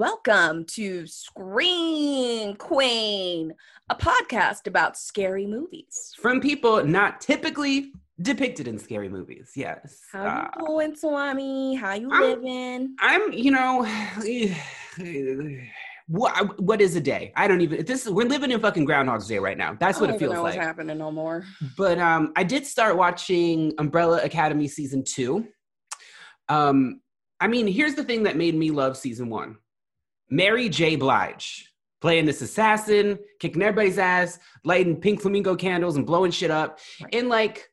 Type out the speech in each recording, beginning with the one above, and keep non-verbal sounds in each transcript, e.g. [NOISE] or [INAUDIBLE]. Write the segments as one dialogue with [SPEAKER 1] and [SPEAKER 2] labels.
[SPEAKER 1] Welcome to Screen Queen, a podcast about scary movies.
[SPEAKER 2] from people not typically depicted in scary movies. Yes.
[SPEAKER 1] How
[SPEAKER 2] Uh,
[SPEAKER 1] you doing, Swami? How you
[SPEAKER 2] I'm-
[SPEAKER 1] living?
[SPEAKER 2] I'm, you know, [SIGHS] what what is a day? I don't even. This we're living in fucking Groundhog's Day right now. That's what it feels
[SPEAKER 1] know what's
[SPEAKER 2] like.
[SPEAKER 1] happening no more.
[SPEAKER 2] But um, I did start watching Umbrella Academy season two. Um, I mean, here's the thing that made me love season one: Mary J. Blige playing this assassin, kicking everybody's ass, lighting pink flamingo candles and blowing shit up,
[SPEAKER 1] Right.
[SPEAKER 2] and like.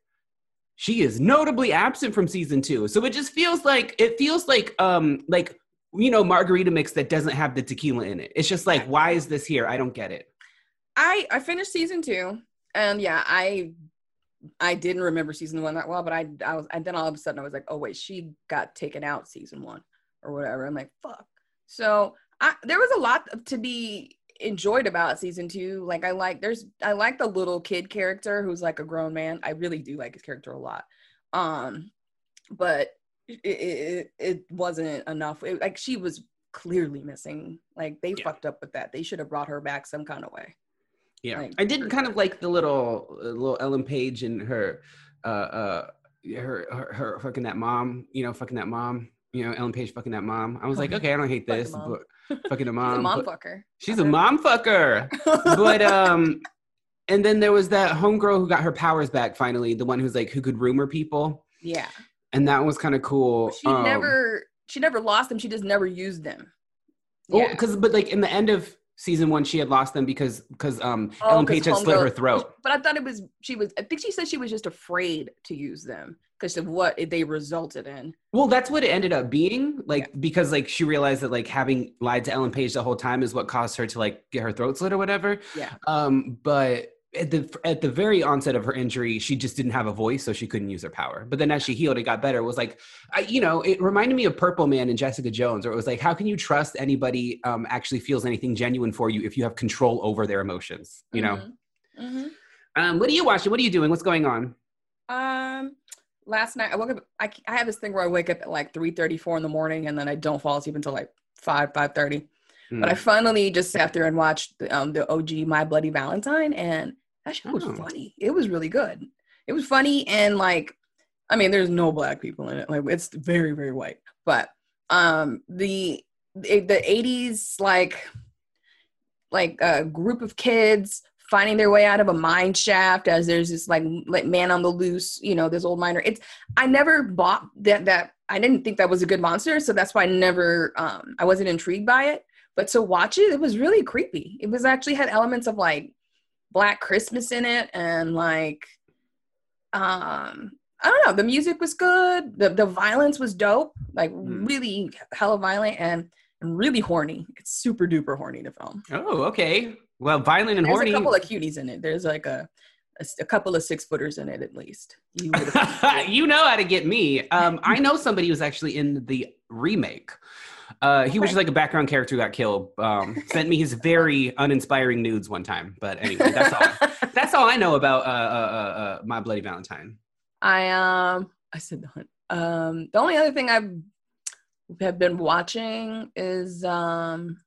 [SPEAKER 2] She is notably absent from season two, so it just feels like it feels like um like you know margarita mix that doesn't have the tequila in it. It's just like why is this here? I don't get it.
[SPEAKER 1] I I finished season two, and yeah, I I didn't remember season one that well, but I I was and then all of a sudden I was like, oh wait, she got taken out season one or whatever. I'm like, fuck. So I there was a lot to be enjoyed about season two. Like I like there's I like the little kid character who's like a grown man. I really do like his character a lot. Um, but it it, it wasn't enough. It, like she was clearly missing. Like they
[SPEAKER 2] Yeah.
[SPEAKER 1] fucked up with that. They should have brought her back some kind of way.
[SPEAKER 2] Yeah,
[SPEAKER 1] Like,
[SPEAKER 2] I did kind of like the little uh, little Ellen Page and her, uh, uh, her, her, her fucking that mom. You know, fucking that mom. You know, Ellen Page fucking that mom. I was like, [LAUGHS] okay, I don't hate this, but fucking a
[SPEAKER 1] She's
[SPEAKER 2] mom.
[SPEAKER 1] a mom fucker.
[SPEAKER 2] she's a mom fucker. but um, and then there was that homegirl who got her powers back finally. The one who's like who could rumor people,
[SPEAKER 1] yeah.
[SPEAKER 2] and that was kind of cool.
[SPEAKER 1] She
[SPEAKER 2] Um,
[SPEAKER 1] never she never lost them. She just never used them.
[SPEAKER 2] Oh,
[SPEAKER 1] Yeah.
[SPEAKER 2] because but like in the end of season one, she had lost them because because um
[SPEAKER 1] Oh,
[SPEAKER 2] Ellen Page had slit her throat.
[SPEAKER 1] But I thought it was she was. I think she said she was just afraid to use them because of what they resulted in.
[SPEAKER 2] Well, that's what it ended up being. Like because like she realized that like having lied to Ellen Page the whole time is what caused her to like get her throat slit or whatever.
[SPEAKER 1] Yeah.
[SPEAKER 2] Um, but at the at the very onset of her injury, she just didn't have a voice, so she couldn't use her power. But then as she healed, it got better. It was like, I, you know, it reminded me of Purple Man and Jessica Jones, where it was like, how can you trust anybody um, actually feels anything genuine for you if you have control over their emotions? You know.
[SPEAKER 1] Mhm.
[SPEAKER 2] Um, what are you watching? What are you doing? What's going on?
[SPEAKER 1] Um. Last night I woke up. I I have this thing where I wake up at like three thirty four in the morning and then I don't fall asleep until like five five thirty. But I
[SPEAKER 2] Hmm.
[SPEAKER 1] finally just sat there and watched the, um, the OG My Bloody Valentine, and that shit was
[SPEAKER 2] Oh.
[SPEAKER 1] funny. It was really good. It was funny, and like, I mean, there's no black people in it. Like, it's very, very white. But um, the the the '80s like like a group of kids finding their way out of a mine shaft as there's this like like man on the loose you know this old miner it's i never bought that that i didn't think that was a good monster so that's why i never um i wasn't intrigued by it but to watch it it was really creepy it was actually had elements of like black christmas in it and like um i don't know the music was good the the violence was dope like
[SPEAKER 2] Mm.
[SPEAKER 1] really hella violent and and really horny it's super duper horny to film
[SPEAKER 2] Oh, okay. Well, violent and
[SPEAKER 1] there's
[SPEAKER 2] horny.
[SPEAKER 1] There's a couple of cuties in it there's like a, a couple of six footers in it at least you [LAUGHS]
[SPEAKER 2] you know how to get me. Um, I know somebody who's actually in the remake. Uh, he was just like a background character who got killed. Um, [LAUGHS] sent me his very uninspiring nudes one time. But anyway, that's all. [LAUGHS] that's all I know about uh, uh, uh, uh, my Bloody Valentine.
[SPEAKER 1] I um I said the hunt. Um the only other thing I've have been watching is um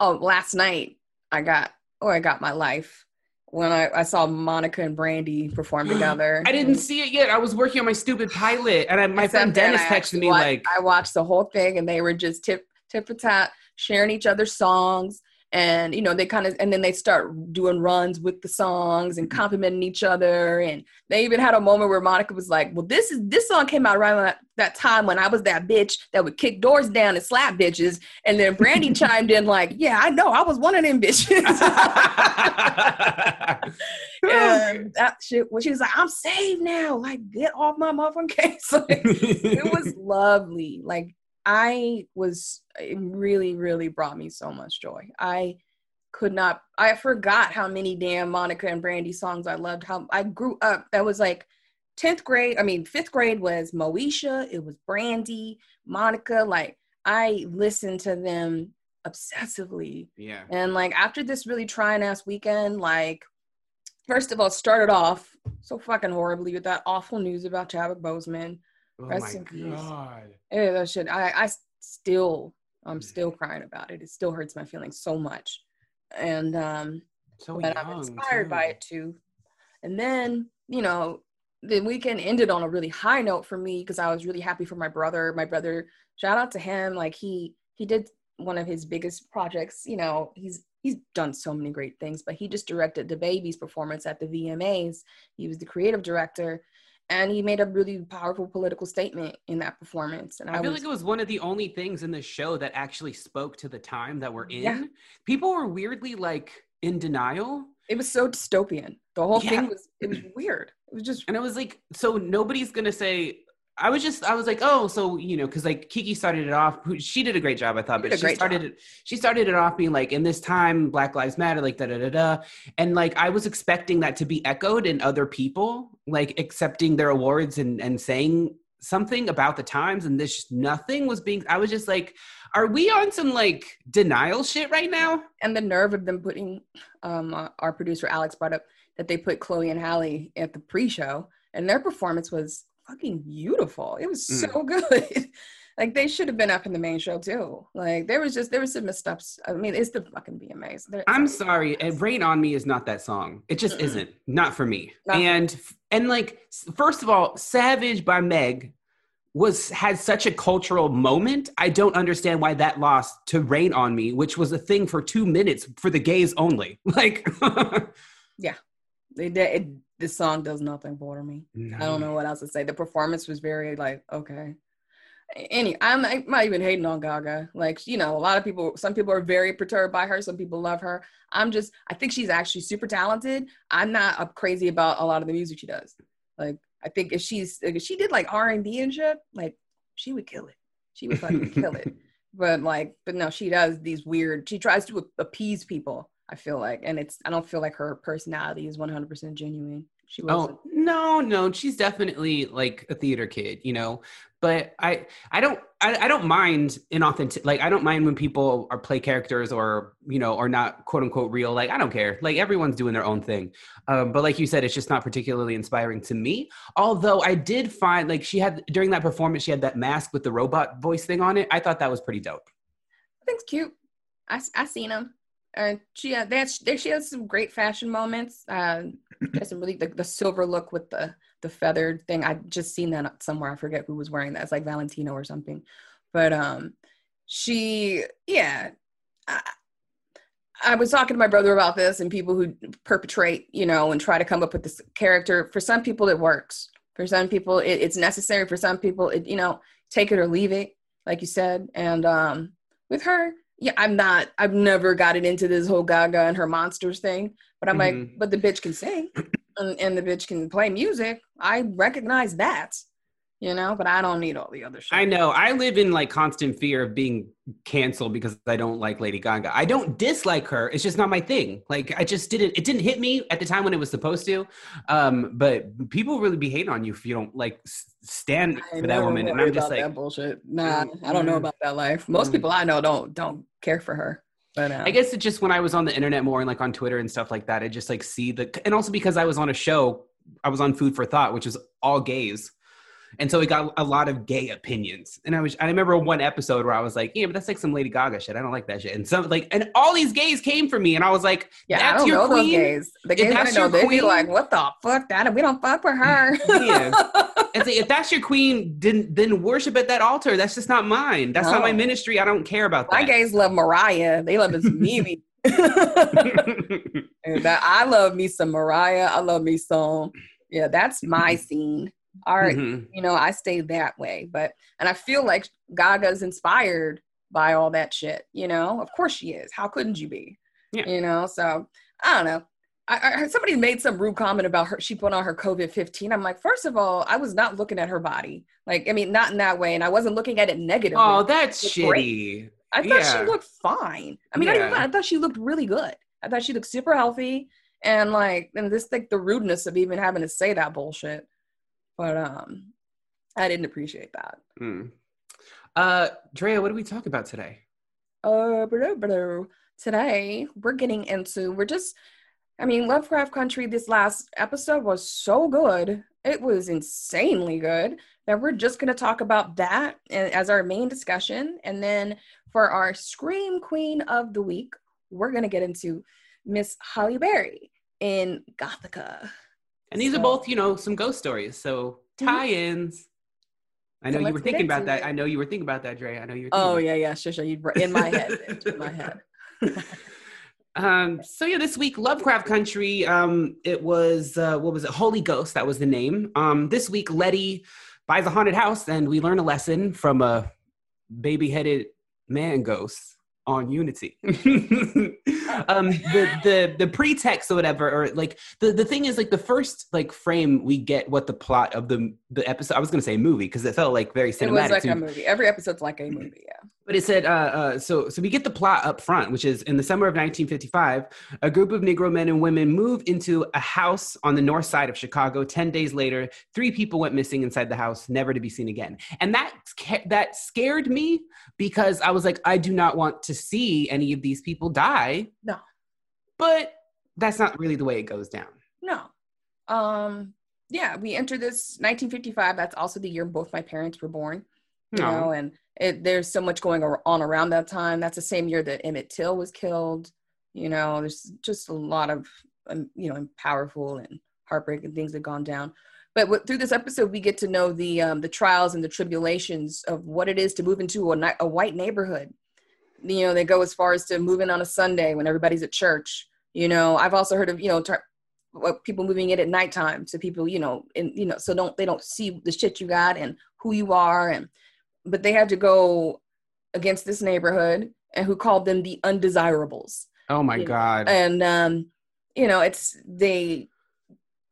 [SPEAKER 1] oh last night I got oh I got my life when I, I saw Monica and Brandy perform [GASPS] together.
[SPEAKER 2] I didn't see it yet. I was working on my stupid pilot, and I, my
[SPEAKER 1] I
[SPEAKER 2] friend
[SPEAKER 1] sat there and
[SPEAKER 2] Dennis texted me
[SPEAKER 1] watched-
[SPEAKER 2] like,
[SPEAKER 1] I watched the whole thing and they were just tip tip for tap sharing each other's songs and you know they kind of and then they start doing runs with the songs and mm-hmm. complimenting each other. And they even had a moment where monica was like well this is this song came out around that, that time when i was that bitch that would kick doors down and slap bitches. And then brandy [LAUGHS] chimed in like yeah i know i was one of them bitches. [LAUGHS] [LAUGHS] And that shit when she was like i'm saved now like get off my motherfucking case. Like, it was lovely like I was it really, really brought me so much joy. I could not I forgot how many damn Monica and Brandy songs I loved. How I grew up. That was like 10th grade. I mean, fifth grade was Moesha, it was Brandy, Monica. Like I listened to them obsessively.
[SPEAKER 2] Yeah.
[SPEAKER 1] And like after this really trying ass weekend, like first of all, started off so fucking horribly with that awful news about Chadwick Boseman.
[SPEAKER 2] Oh
[SPEAKER 1] Rest
[SPEAKER 2] my
[SPEAKER 1] in peace.
[SPEAKER 2] god.
[SPEAKER 1] Yeah, that shit. I, I still, I'm still crying about it. It still hurts my feelings so much, and um,
[SPEAKER 2] So
[SPEAKER 1] but
[SPEAKER 2] young.
[SPEAKER 1] I'm inspired by it too. And then, you know, the weekend ended on a really high note for me because I was really happy for my brother. My brother, shout out to him. Like he he did one of his biggest projects. You know, he's he's done so many great things, but he just directed DaBaby's performance at the VMAs. He was the creative director. And he made a really powerful political statement in that performance. And I,
[SPEAKER 2] I feel
[SPEAKER 1] was,
[SPEAKER 2] like it was one of the only things in the show that actually spoke to the time that we're in.
[SPEAKER 1] Yeah.
[SPEAKER 2] People were weirdly like in denial.
[SPEAKER 1] it was so dystopian. The whole
[SPEAKER 2] Yeah.
[SPEAKER 1] thing was it was weird. It was just
[SPEAKER 2] And it was like, so nobody's gonna say. I was just, I was like, oh, so you know, because like Keke started it off. who- She did a great job, I thought.
[SPEAKER 1] She
[SPEAKER 2] But
[SPEAKER 1] did
[SPEAKER 2] she started
[SPEAKER 1] job.
[SPEAKER 2] it. She started it off being like, in this time, Black Lives Matter, like da da da da. And like, I was expecting that to be echoed in other people, like accepting their awards and and saying something about the times. And this nothing was being. I was just like, are we on some like denial shit right now?
[SPEAKER 1] and the nerve of them putting um uh, our producer Alex brought up that they put Chloe and Halle at the pre-show and their performance was fucking beautiful. It was
[SPEAKER 2] Mm.
[SPEAKER 1] so good. [LAUGHS] like they should have been up in the main show too. Like there was just there was some missteps. I mean, it's the fucking VMAs. They're-
[SPEAKER 2] I'm sorry, "Rain on Me" is not that song. It just
[SPEAKER 1] Mm-mm.
[SPEAKER 2] isn't. Not for me.
[SPEAKER 1] Not for
[SPEAKER 2] and and like, first of all, "Savage" by Meg was had such a cultural moment. I don't understand why that lost to "Rain on Me," which was a thing for two minutes for the gays only. [LAUGHS] Like, [LAUGHS] Yeah.
[SPEAKER 1] They did. It, this song does nothing for me. I don't know what else to say. The performance was very like okay. Any, I'm, I'm not even hating on Gaga. Like you know, a lot of people, some people are very perturbed by her. Some people love her. I'm just, I think she's actually super talented. I'm not up crazy about a lot of the music she does. Like I think if she's, if she did like R and B and shit, like she would kill it. She would fucking kill it. [LAUGHS] But like, but no, she does these weird. She tries to appease people. I feel like, and it's. I don't feel like her personality is 100 percent genuine. She wasn't.
[SPEAKER 2] Oh no, no, she's definitely like a theater kid, you know. But I, I don't, I, I don't mind inauthentic. Like I don't mind when people are play characters or you know are not quote unquote real. Like I don't care. Like everyone's doing their own thing. Um, but like you said, it's just not particularly inspiring to me. Although I did find like she had during that performance, she had that mask with the robot voice thing on it. I thought that was pretty dope.
[SPEAKER 1] I think it's cute. I I seen them. And she had that she has some great fashion moments. Uh, she has some really the, the silver look with the the feathered thing. I just seen that somewhere. I forget who was wearing that. It's like Valentino or something. But um, she yeah. I, I was talking to my brother about this and people who perpetrate, you know, and try to come up with this character. For some people, it works. For some people, it, it's necessary. For some people, it you know, take it or leave it, like you said. And um, with her, yeah, I'm not. I've never gotten into this whole Gaga and her monsters thing. But I'm like,
[SPEAKER 2] Mhm.
[SPEAKER 1] but the bitch can sing, and, and the bitch can play music. I recognize that, you know. But I don't need all the other shit.
[SPEAKER 2] I know. I live in like constant fear of being canceled because I don't like Lady Gaga. I don't dislike her. It's just not my thing. Like I just didn't. It didn't hit me at the time when it was supposed to. Um, but people really be hating on you if you don't like stand
[SPEAKER 1] I
[SPEAKER 2] for that woman. And I'm just like,
[SPEAKER 1] that bullshit. Nah, I don't know about that life. Most
[SPEAKER 2] Mm.
[SPEAKER 1] people I know don't don't care for her. But uh,
[SPEAKER 2] I guess it's just when I was on the internet more and like on Twitter and stuff like that, I just like see the and also because I was on a show, I was on Food for Thought, which is all gays. And so we got a lot of gay opinions. And I was I remember one episode where I was like, yeah, but that's like some Lady Gaga shit. I don't like that shit. And some like and all these gays came for me and I was like,
[SPEAKER 1] yeah, I don't
[SPEAKER 2] your
[SPEAKER 1] know
[SPEAKER 2] queen?
[SPEAKER 1] those gays. The gays I
[SPEAKER 2] that's
[SPEAKER 1] know,
[SPEAKER 2] your
[SPEAKER 1] they be
[SPEAKER 2] queen-
[SPEAKER 1] like, "What the fuck? That we don't fuck with her." [LAUGHS]
[SPEAKER 2] Yeah. [LAUGHS] And say, if that's your queen, then then worship at that altar. That's just not mine. That's not my ministry. I don't care about that.
[SPEAKER 1] My gays love Mariah. They love Miss [LAUGHS] Mimi. And that I love me some Mariah. I love me some. Yeah, that's my scene. Art,
[SPEAKER 2] Mhm.
[SPEAKER 1] you know, I stay that way. But and I feel like Gaga's inspired by all that shit. You know, of course she is. How couldn't you be?
[SPEAKER 2] Yeah.
[SPEAKER 1] You know, so I don't know. I, I heard somebody made some rude comment about her. She put on her COVID fifteen. I'm like, first of all, I was not looking at her body. Like, I mean, not in that way, and I wasn't looking at it negatively.
[SPEAKER 2] Oh, that's
[SPEAKER 1] It's great.
[SPEAKER 2] shitty.
[SPEAKER 1] I thought
[SPEAKER 2] yeah.
[SPEAKER 1] she looked fine. I mean, not even
[SPEAKER 2] Yeah.
[SPEAKER 1] fine. I thought she looked really good. I thought she looked super healthy, and like, and this like the rudeness of even having to say that bullshit. But um, I didn't appreciate that.
[SPEAKER 2] Mm. Uh, Drea, what do we talk about today?
[SPEAKER 1] Uh, today we're getting into we're just. I mean, Lovecraft Country. This last episode was so good. It was insanely good. That we're just going to talk about that as our main discussion, and then for our Scream Queen of the week, we're going to get into Miss Halle Berry in Gothika.
[SPEAKER 2] And these are both, you know, some ghost stories. So
[SPEAKER 1] Mhm.
[SPEAKER 2] tie-ins. I know
[SPEAKER 1] So
[SPEAKER 2] you were thinking about that.
[SPEAKER 1] it.
[SPEAKER 2] I know you were thinking about that, Dre. I know you were thinking
[SPEAKER 1] Oh yeah, yeah, sure, sure. You in my head, in my head. [LAUGHS]
[SPEAKER 2] Um, [LAUGHS] so yeah, this week, Lovecraft Country. Um, it was uh, what was it? Holy Ghost. That was the name. Um, this week, Letty buys a haunted house, and we learn a lesson from a baby-headed man ghost on Unity. [LAUGHS] um, the the the pretext or whatever, or like the the thing is, like the first like frame we get what the plot of the the episode. I was gonna say movie because it felt like very
[SPEAKER 1] similar.
[SPEAKER 2] It
[SPEAKER 1] was like a movie. Every episode's like a movie. Yeah.
[SPEAKER 2] But it said, uh, uh, so so we get the plot up front, which is in the summer of 1955, a group of Negro men and women move into a house on the north side of Chicago. Ten days later, three people went missing inside the house, never to be seen again. And that that scared me because I was like, I do not want to see any of these people die.
[SPEAKER 1] No.
[SPEAKER 2] But that's not really the way it goes down.
[SPEAKER 1] No. Um. Yeah, we enter this 1955. That's also the year both my parents were born. You
[SPEAKER 2] No.
[SPEAKER 1] know, and it, there's so much going on around that time. That's the same year that Emmett Till was killed. You know, there's just a lot of um, you know powerful and heartbreaking things that gone down. But what, through this episode, we get to know the um, the trials and the tribulations of what it is to move into a, a white neighborhood. You know, they go as far as to moving on a Sunday when everybody's at church. You know, I've also heard of you know what people moving in at nighttime, so people you know, and you know, so don't they don't see the shit you got and who you are, and but they had to go against this neighborhood and who called them the undesirables
[SPEAKER 2] Oh my
[SPEAKER 1] Yeah.
[SPEAKER 2] God.
[SPEAKER 1] and um you know it's they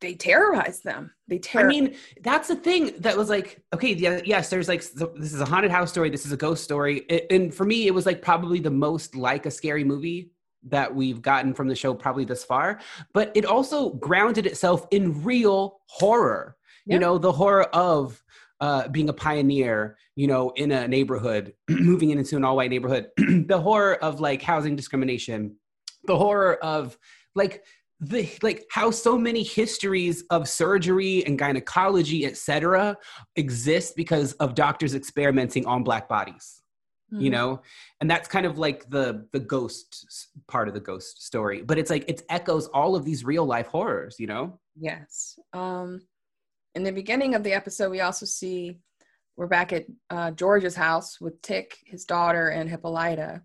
[SPEAKER 1] they terrorize them they
[SPEAKER 2] I mean, that's the thing that was like, okay, yeah, yes, there's like, so this is a haunted house story. This is a ghost story. It, and for me, it was like probably the most like a scary movie that we've gotten from the show probably this far. But it also grounded itself in real horror,
[SPEAKER 1] Yeah.
[SPEAKER 2] you know, the horror of uh, being a pioneer, you know, in a neighborhood, [CLEARS THROAT] moving into an all white neighborhood, [CLEARS THROAT] the horror of like housing discrimination, the horror of like, the like how so many histories of surgery and gynecology etc exist because of doctors experimenting on black bodies you
[SPEAKER 1] Mhm.
[SPEAKER 2] know? And that's kind of like the the ghost part of the ghost story. But it's like it echoes all of these real life horrors you know?
[SPEAKER 1] Yes. Um in the beginning of the episode we also see we're back at uh, george's house with tick his daughter and hippolyta.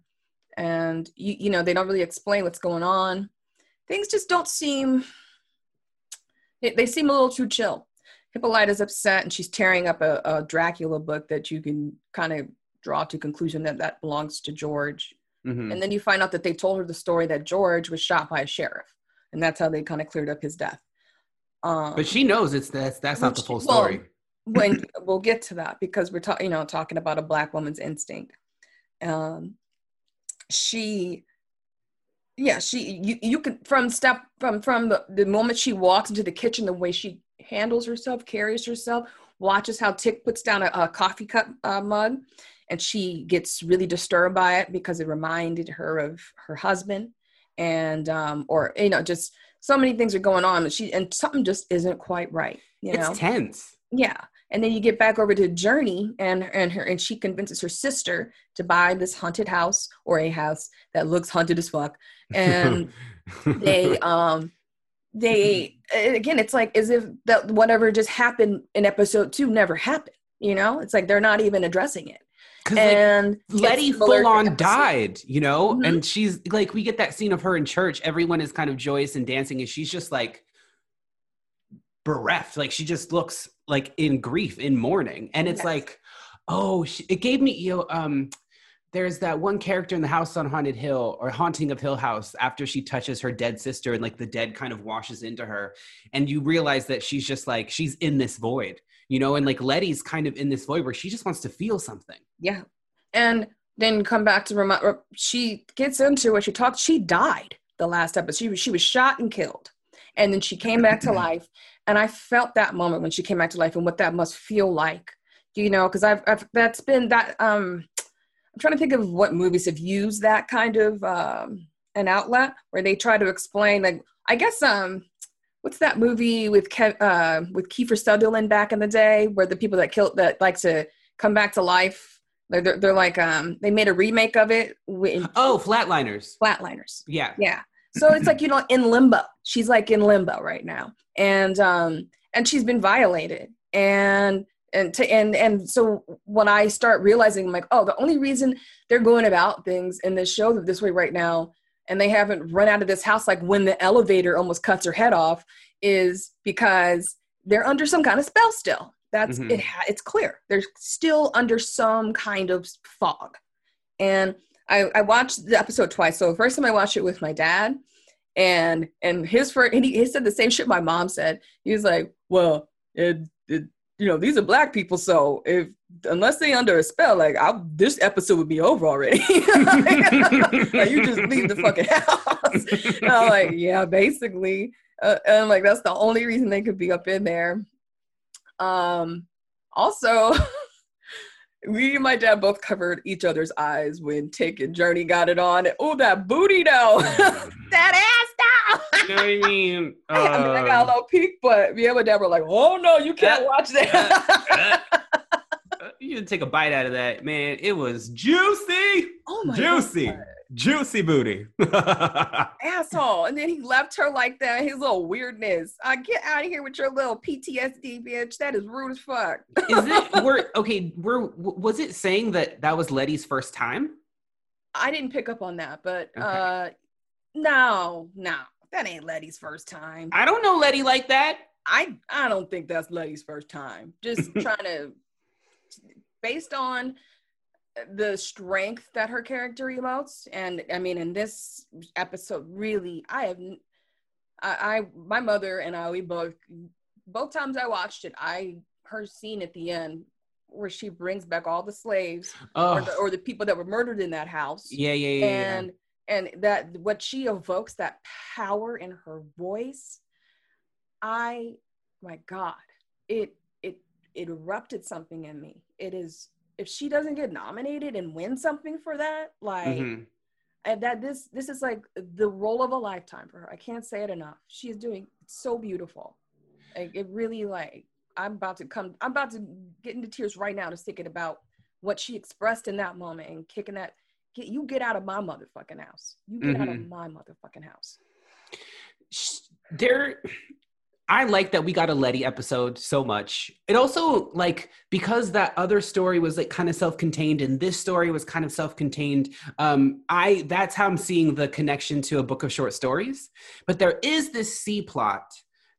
[SPEAKER 1] And you, you know they don't really explain what's going on. Things just don't seem they, they seem a little too chill. Hippolyta's upset and she's tearing up a, a dracula book that you can kind of draw to conclusion that that belongs to george.
[SPEAKER 2] Mhm.
[SPEAKER 1] and then you find out that they told her the story that george was shot by a sheriff and that's how they kind of cleared up his death um,
[SPEAKER 2] but she knows it's that's that's not the full
[SPEAKER 1] well,
[SPEAKER 2] story.
[SPEAKER 1] when [LAUGHS] we'll get to that because we're talking you know talking about a black woman's instinct. Um she yeah she you, you can from step from from the, the moment she walks into the kitchen the way she handles herself carries herself watches how tick puts down a, a coffee cup uh, mug and she gets really disturbed by it because it reminded her of her husband and um or you know just so many things are going on and she and something just isn't quite right you know
[SPEAKER 2] it's tense
[SPEAKER 1] yeah. And then you get back over to Jurnee and and her and she convinces her sister to buy this haunted house or a house that looks haunted as fuck. And [LAUGHS] they um they again it's like as if that whatever just happened in episode 2 never happened, you know? It's like they're not even addressing it. And
[SPEAKER 2] like, Letty full on died, you know, mm-hmm. and she's like, we get that scene of her in church. Everyone is kind of joyous and dancing, and she's just like bereft. Like she just looks like in grief, in mourning, and it's yes. like, oh, she, it gave me you know, um, there's that one character in the house on haunted hill or haunting of hill house after she touches her dead sister and like the dead kind of washes into her and you realize that she's just like she's in this void you know and like letty's kind of in this void where she just wants to feel something.
[SPEAKER 1] Yeah. And then come back to remind she gets into it. She talks she died the last episode. She, she was shot and killed. And then she came back to [CLEARS THROAT] life. And i felt that moment when she came back to life and what that must feel like you know because I've, I've that's been that um I'm trying to think of what movies have used that kind of um, an outlet where they try to explain like I guess um what's that movie with Kev, uh, with Kiefer Sutherland back in the day where the people that killed that like to come back to life? They're, they're, they're like um they made a remake of it
[SPEAKER 2] oh flatliners.
[SPEAKER 1] Flatliners.
[SPEAKER 2] Yeah.
[SPEAKER 1] Yeah. So it's like you know in limbo. She's like in limbo right now. And um and she's been violated. And and to and and so when i start realizing I'm like oh the only reason they're going about things in this show this way right now and they haven't run out of this house like when the elevator almost cuts her head off is because they're under some kind of spell still. That's mm-hmm. it it's clear. They're still under some kind of fog. And I, I watched the episode twice. So the first time i watched it with my dad and and his first and he, he said the same shit my mom said. He was like well it, it you know, these are black people, so if unless they under a spell, like I, this episode would be over already. [LAUGHS] like, you just leave the fucking house. And [LAUGHS] I'm like, yeah, basically. Uh, and like that's the only reason they could be up in there. Um, also, [LAUGHS] we and my dad both covered each other's eyes when Tick and Jurnee got it on. Oh, that booty though, [LAUGHS] that ass though.
[SPEAKER 2] you know what I mean?
[SPEAKER 1] Uh, [LAUGHS] I, mean, I got a um, little peek, but me and my dad were like, "Oh no, you can't watch that." [LAUGHS]
[SPEAKER 2] you didn't take a bite out of that, man. It was juicy. Oh my juicy. God. Juicy booty. [LAUGHS]
[SPEAKER 1] Asshole. And then he left her like that, his little weirdness. Uh, get out of here with your little PTSD, bitch. That is rude as fuck.
[SPEAKER 2] is it, [LAUGHS] we're, okay, we're, was it saying that that was Letty's first time?
[SPEAKER 1] I didn't pick up on that, but okay. uh, no, no that ain't Letty's first time.
[SPEAKER 2] I don't know Letty like that.
[SPEAKER 1] I I don't think that's Letty's first time. Just [LAUGHS] trying to based on the strength that her character emotes and I mean in this episode really I have I, I my mother and I we both both times I watched it I her scene at the end where she brings back all the slaves oh. or, the, or the people that were murdered in that house.
[SPEAKER 2] Yeah, yeah, yeah.
[SPEAKER 1] And
[SPEAKER 2] yeah
[SPEAKER 1] and that what she evokes that power in her voice i my god it it it erupted something in me it is if she doesn't get nominated and win something for that like mm-hmm. and that this this is like the role of a lifetime for her i can't say it enough she is doing so beautiful like it really like i'm about to come i'm about to get into tears right now just thinking about what she expressed in that moment and kicking that Get you get out of my motherfucking house. You get mm-hmm. out of mm-hmm. my motherfucking house.
[SPEAKER 2] There I like that we got a Letty episode so much. It also like because that other story was like kind of self-contained and this story was kind of self-contained. Um, I that's how I'm seeing the connection to a book of short stories. But there is this C plot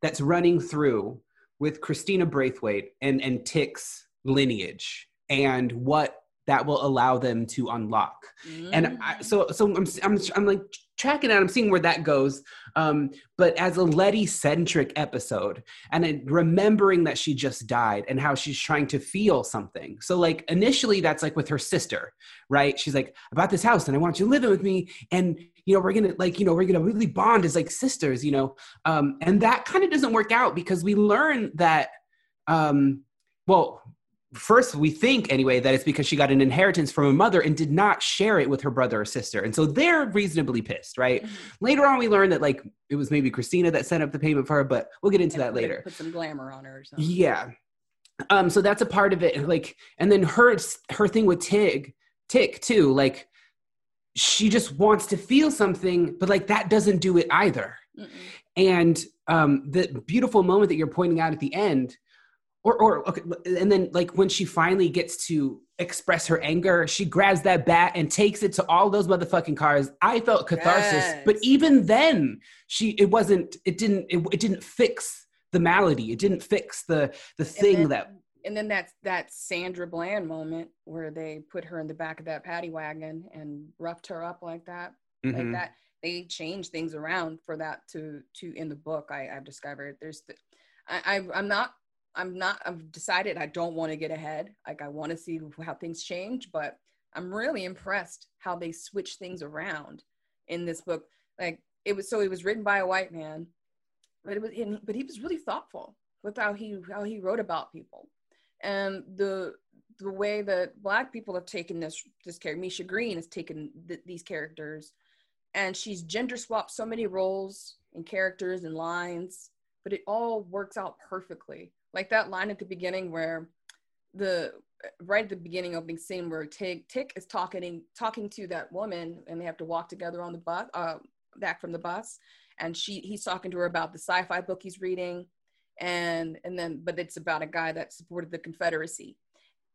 [SPEAKER 2] that's running through with Christina Braithwaite and and Tick's lineage and what that will allow them to unlock. Mm. And I, so, so I'm, I'm, I'm like tracking out, I'm seeing where that goes. Um, but as a Letty centric episode, and remembering that she just died and how she's trying to feel something. So, like, initially, that's like with her sister, right? She's like, about this house, and I want you living with me. And, you know, we're gonna, like, you know, we're gonna really bond as like sisters, you know? Um, and that kind of doesn't work out because we learn that, um, well, first we think anyway that it's because she got an inheritance from a mother and did not share it with her brother or sister. And so they're reasonably pissed right? Mm-hmm. later on we learn that like it was maybe christina that sent up the payment for her but we'll get into that later.
[SPEAKER 1] put some glamour on her or something.
[SPEAKER 2] Yeah. Um so that's a part of it like and then her her thing with tig tick too like she just wants to feel something but like that doesn't do it either. Mm-mm. and um the beautiful moment that you're pointing out at the end or or okay and then like when she finally gets to express her anger. She grabs that bat and takes it to all those motherfucking cars. I felt catharsis,
[SPEAKER 1] Yes.
[SPEAKER 2] but even then, she it wasn't it didn't it, it didn't fix the malady. It didn't fix the the thing
[SPEAKER 1] then-
[SPEAKER 2] that
[SPEAKER 1] And then that's that Sandra Bland moment where they put her in the back of that paddy wagon and roughed her up like that. Like
[SPEAKER 2] Mhm.
[SPEAKER 1] that. They changed things around for that to to in the book. I, I've discovered there's the, I, I I'm not I'm not I've decided I don't want to get ahead. Like I want to see how things change, but I'm really impressed how they switch things around in this book. Like it was so it was written by a white man, but it was and- but he was really thoughtful with how he how he wrote about people and the the way that black people have taken this this character misha green has taken th- these characters and she's gender swapped so many roles and characters and lines but it all works out perfectly like that line at the beginning where the right at the beginning opening scene where tick tick is talking talking to that woman and they have to walk together on the bus uh back from the bus. And she he's talking to her about the sci-fi book he's reading. And and then but it's about a guy that supported the confederacy.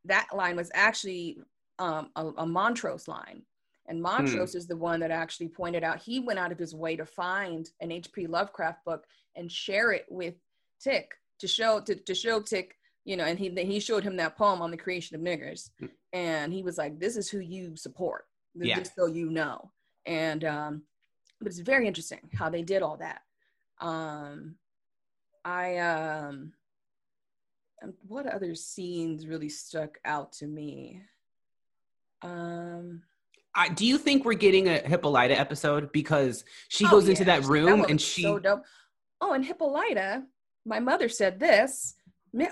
[SPEAKER 1] That line was actually um, a, a montrose line. And montrose is the one that actually pointed out he went out of his way to find an hp lovecraft book and share it with tick to show to, to show tick you know and he he showed him that poem on the creation of niggers. And he was like this is who you support
[SPEAKER 2] Yeah.
[SPEAKER 1] just so you know. And um but it's very interesting how they did all that. Um i um what other scenes really stuck out to me? Um
[SPEAKER 2] I, do you think we're getting a Hippolyta episode? Because she
[SPEAKER 1] oh,
[SPEAKER 2] goes into that room
[SPEAKER 1] one
[SPEAKER 2] and she
[SPEAKER 1] so dope. Oh and hippolyta my mother said this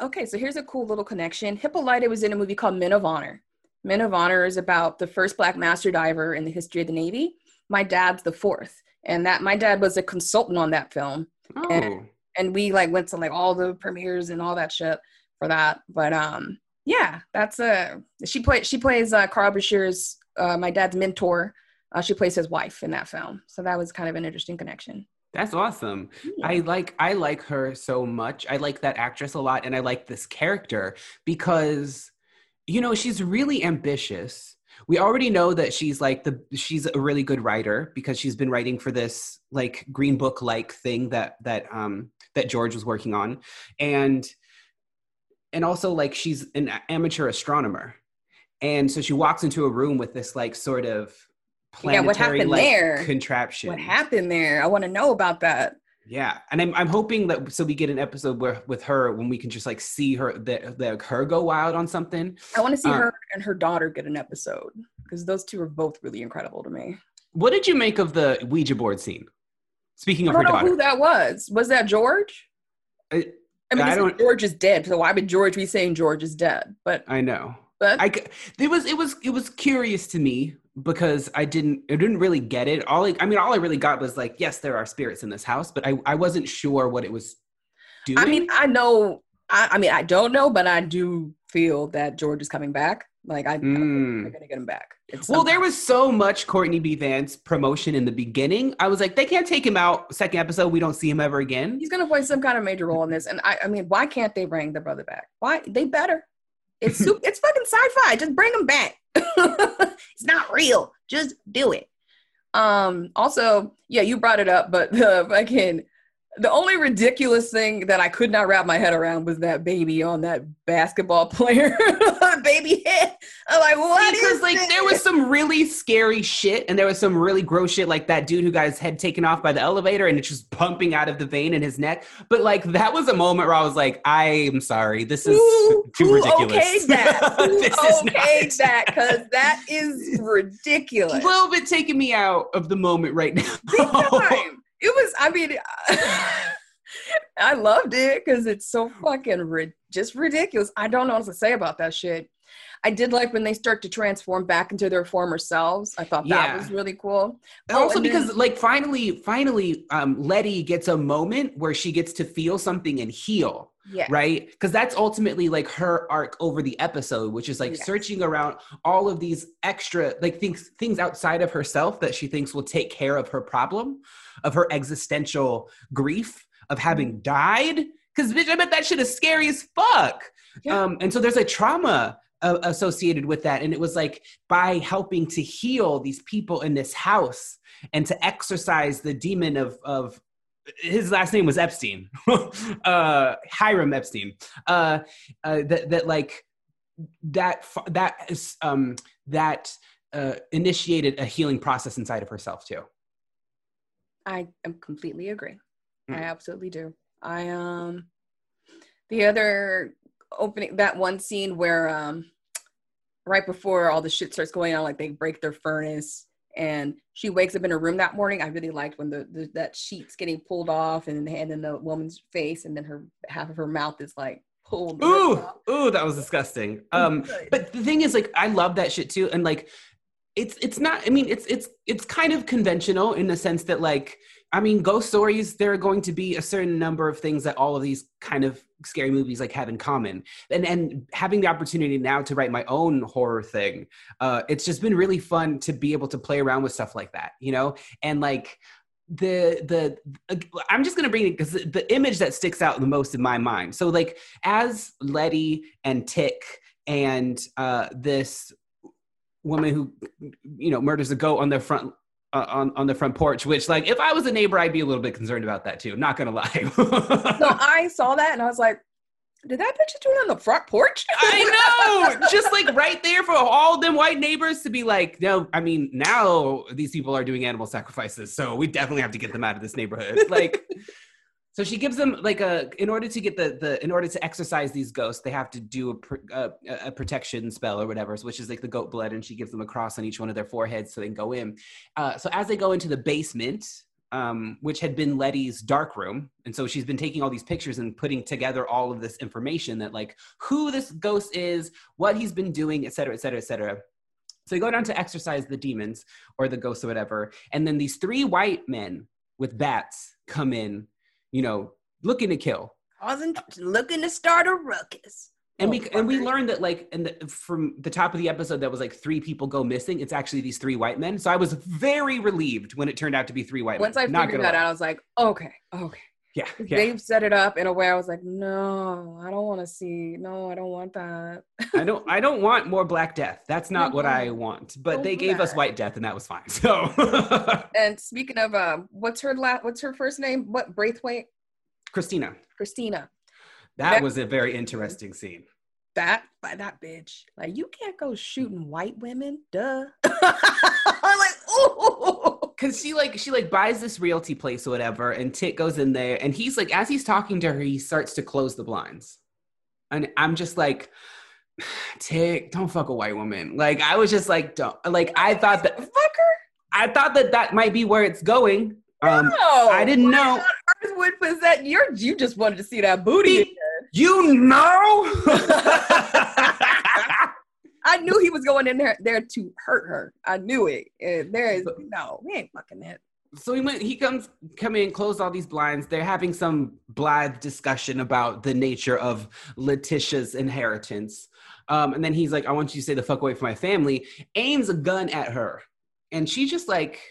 [SPEAKER 1] okay so here's a cool little connection hippolyta was in a movie called men of honor men of honor is about the first black master diver in the history of the navy my dad's the fourth and that my dad was a consultant on that film
[SPEAKER 2] oh
[SPEAKER 1] and we like went to like all the premieres and all that shit for that. But um, yeah, that's a she play she plays uh, Carl Brashear's uh, my dad's mentor. Uh, she plays his wife in that film, so that was kind of an interesting connection.
[SPEAKER 2] That's awesome. I like I like her so much. I like that actress a lot and I like this character because you know, she's really ambitious. We already know that she's like the she's a really good writer because she's been writing for this like green book like thing that that um that George was working on and and also like she's an amateur astronomer. And so she walks into a room with this like sort of
[SPEAKER 1] Yeah, what happened
[SPEAKER 2] like
[SPEAKER 1] there?
[SPEAKER 2] contraption.
[SPEAKER 1] What happened there? I want to know about that.
[SPEAKER 2] Yeah, and I'm I'm hoping that so we get an episode where with her when we can just like see her that that her go wild on something.
[SPEAKER 1] I want to see
[SPEAKER 2] Uh,
[SPEAKER 1] her and her daughter get an episode because those two are both really incredible to me.
[SPEAKER 2] What did you make of the Ouija board scene? Speaking of her daughter,
[SPEAKER 1] who that was. Was that George?
[SPEAKER 2] I,
[SPEAKER 1] I mean,
[SPEAKER 2] I don't-
[SPEAKER 1] George is dead, so why would George be saying George is dead? But
[SPEAKER 2] I know.
[SPEAKER 1] but
[SPEAKER 2] I it was it was it was curious to me because I didn't I didn't really get it. All I, I mean, all I really got was like, yes, there are spirits in this house, but I I wasn't sure what it was doing.
[SPEAKER 1] I mean, I know. I, I mean, I don't know, but I do feel that George is coming back. Like I,
[SPEAKER 2] Mm.
[SPEAKER 1] they're gonna get him back.
[SPEAKER 2] Well, there was so much Courtney B. Vance promotion in the beginning. I was like, they can't take him out. Second episode, we don't see him ever again.
[SPEAKER 1] He's gonna play some kind of major role in this, and I, I mean, why can't they bring the brother back? Why they better? It's [LAUGHS] su- it's fucking sci-fi. Just bring him back. It's not real. Just do it. Um. Also, yeah, you brought it up, but the fucking the only ridiculous thing that I could not wrap my head around was that baby on that basketball player [LAUGHS] baby head. I'm like, what
[SPEAKER 2] because
[SPEAKER 1] is
[SPEAKER 2] like
[SPEAKER 1] this?
[SPEAKER 2] there was some really scary shit and there was some really gross shit like that dude who got his head taken off by the elevator and it's just pumping out of the vein in his neck but like that was a moment where i was like i'm sorry this is
[SPEAKER 1] Who-
[SPEAKER 2] too
[SPEAKER 1] who
[SPEAKER 2] ridiculous
[SPEAKER 1] okayed [LAUGHS] that? Who
[SPEAKER 2] This is not-
[SPEAKER 1] that? Because that is [LAUGHS] ridiculous.
[SPEAKER 2] a little bit taking me out of the moment right now.
[SPEAKER 1] It was. I mean, [LAUGHS] I loved it because it's so fucking ri- just ridiculous. I don't know what to say about that shit. I did like when they start to transform back into their former selves. I thought that
[SPEAKER 2] Yeah.
[SPEAKER 1] was really cool.
[SPEAKER 2] And
[SPEAKER 1] Oh,
[SPEAKER 2] also
[SPEAKER 1] then-
[SPEAKER 2] because like finally finally um letty gets a moment where she gets to feel something and heal
[SPEAKER 1] Yeah.
[SPEAKER 2] right because that's ultimately like her arc over the episode which is like
[SPEAKER 1] Yes.
[SPEAKER 2] searching around all of these extra like things things outside of herself that she thinks will take care of her problem of her existential grief of having died because bitch i bet that shit is scary as fuck
[SPEAKER 1] Yeah.
[SPEAKER 2] um and so there's a trauma uh, associated with that. And it was like by helping to heal these people in this house and to exorcise the demon of, of his last name was Epstein, [LAUGHS] uh, Hiram Epstein. Uh, uh, that that like that that is um, that uh, initiated a healing process inside of herself too.
[SPEAKER 1] I am completely agree. Mm. I absolutely do. I um the other opening that one scene where um right before all the shit starts going on, like they break their furnace and she wakes up in her room that morning. I really liked when the, the that sheet's getting pulled off and and then the woman's face and then her half of her mouth is like pulled.
[SPEAKER 2] Ooh, ooh, that was disgusting. Um, but the thing is, like, I love that shit too, and like, it's it's not. I mean, it's it's it's kind of conventional in the sense that like I mean, ghost stories, there are going to be a certain number of things that all of these kind of scary movies like have in common. And and having the opportunity now to write my own horror thing, uh, it's just been really fun to be able to play around with stuff like that, you know? And like the the I'm just gonna bring it because the image that sticks out the most in my mind. So like as Letty and Tick and uh, this woman who you know murders a goat on their front Uh, on on the front porch. Which, like, if I was a neighbor, I'd be a little bit concerned about that too. Not gonna lie. [LAUGHS]
[SPEAKER 1] so I saw that and I was like, did that bitch do it on the front porch?
[SPEAKER 2] I know, just like right there for all them white neighbors to be like, no. I mean, now these people are doing animal sacrifices, so we definitely have to get them out of this neighborhood. Like. So she gives them like a in order to get the the in order to exercise these ghosts, they have to do a, a, a protection spell or whatever, which is like the goat blood, and she gives them a cross on each one of their foreheads so they can go in. Uh, so as they go into the basement, um, which had been Letty's dark room, and so she's been taking all these pictures and putting together all of this information that like who this ghost is, what he's been doing, et cetera, et cetera, et cetera. So they go down to exorcise the demons or the ghosts or whatever, and then these three white men with bats come in you know, looking to kill.
[SPEAKER 1] Causing, looking to start a ruckus.
[SPEAKER 2] And we and we learned that like and the, from the top of the episode that was like three people go missing. It's actually these three white men. So I was very relieved when it turned out to be three white
[SPEAKER 1] Once
[SPEAKER 2] men.
[SPEAKER 1] Once I figured that lie. out, I was like, okay, okay.
[SPEAKER 2] Yeah, [LAUGHS] yeah.
[SPEAKER 1] They've set it up in a way I was like, no, I don't want to see. No, I don't want that.
[SPEAKER 2] I don't I don't want more black death. That's not mm-hmm. what I want. But don't they gave that. us white death and that was fine. [LAUGHS] So
[SPEAKER 1] And speaking of um, what's her last what's her first name? What Braithwaite?
[SPEAKER 2] Christina.
[SPEAKER 1] Christina.
[SPEAKER 2] That, that was a very interesting scene.
[SPEAKER 1] That by that bitch. Like you can't go shooting white women. Duh. I'm [LAUGHS] like, oh
[SPEAKER 2] Cause she like she like buys this realty place or whatever, and Tick goes in there, and he's like, as he's talking to her, he starts to close the blinds, and I'm just like, [SIGHS] Tick, don't fuck a white woman. Like I was just like, don't like I thought that
[SPEAKER 1] fuck her.
[SPEAKER 2] I thought that that might be where it's going. Um, no, I didn't know.
[SPEAKER 1] Earth would possess you're you just wanted to see that booty.
[SPEAKER 2] You know. [LAUGHS]
[SPEAKER 1] I knew he was going in there there to hurt her. I knew it. And there is no, we ain't fucking that.
[SPEAKER 2] So he went. He comes, come in, close all these blinds. They're having some blithe discussion about the nature of Letitia's inheritance. Um, and then he's like, "I want you to say the fuck away from my family." Aims a gun at her, and she just like,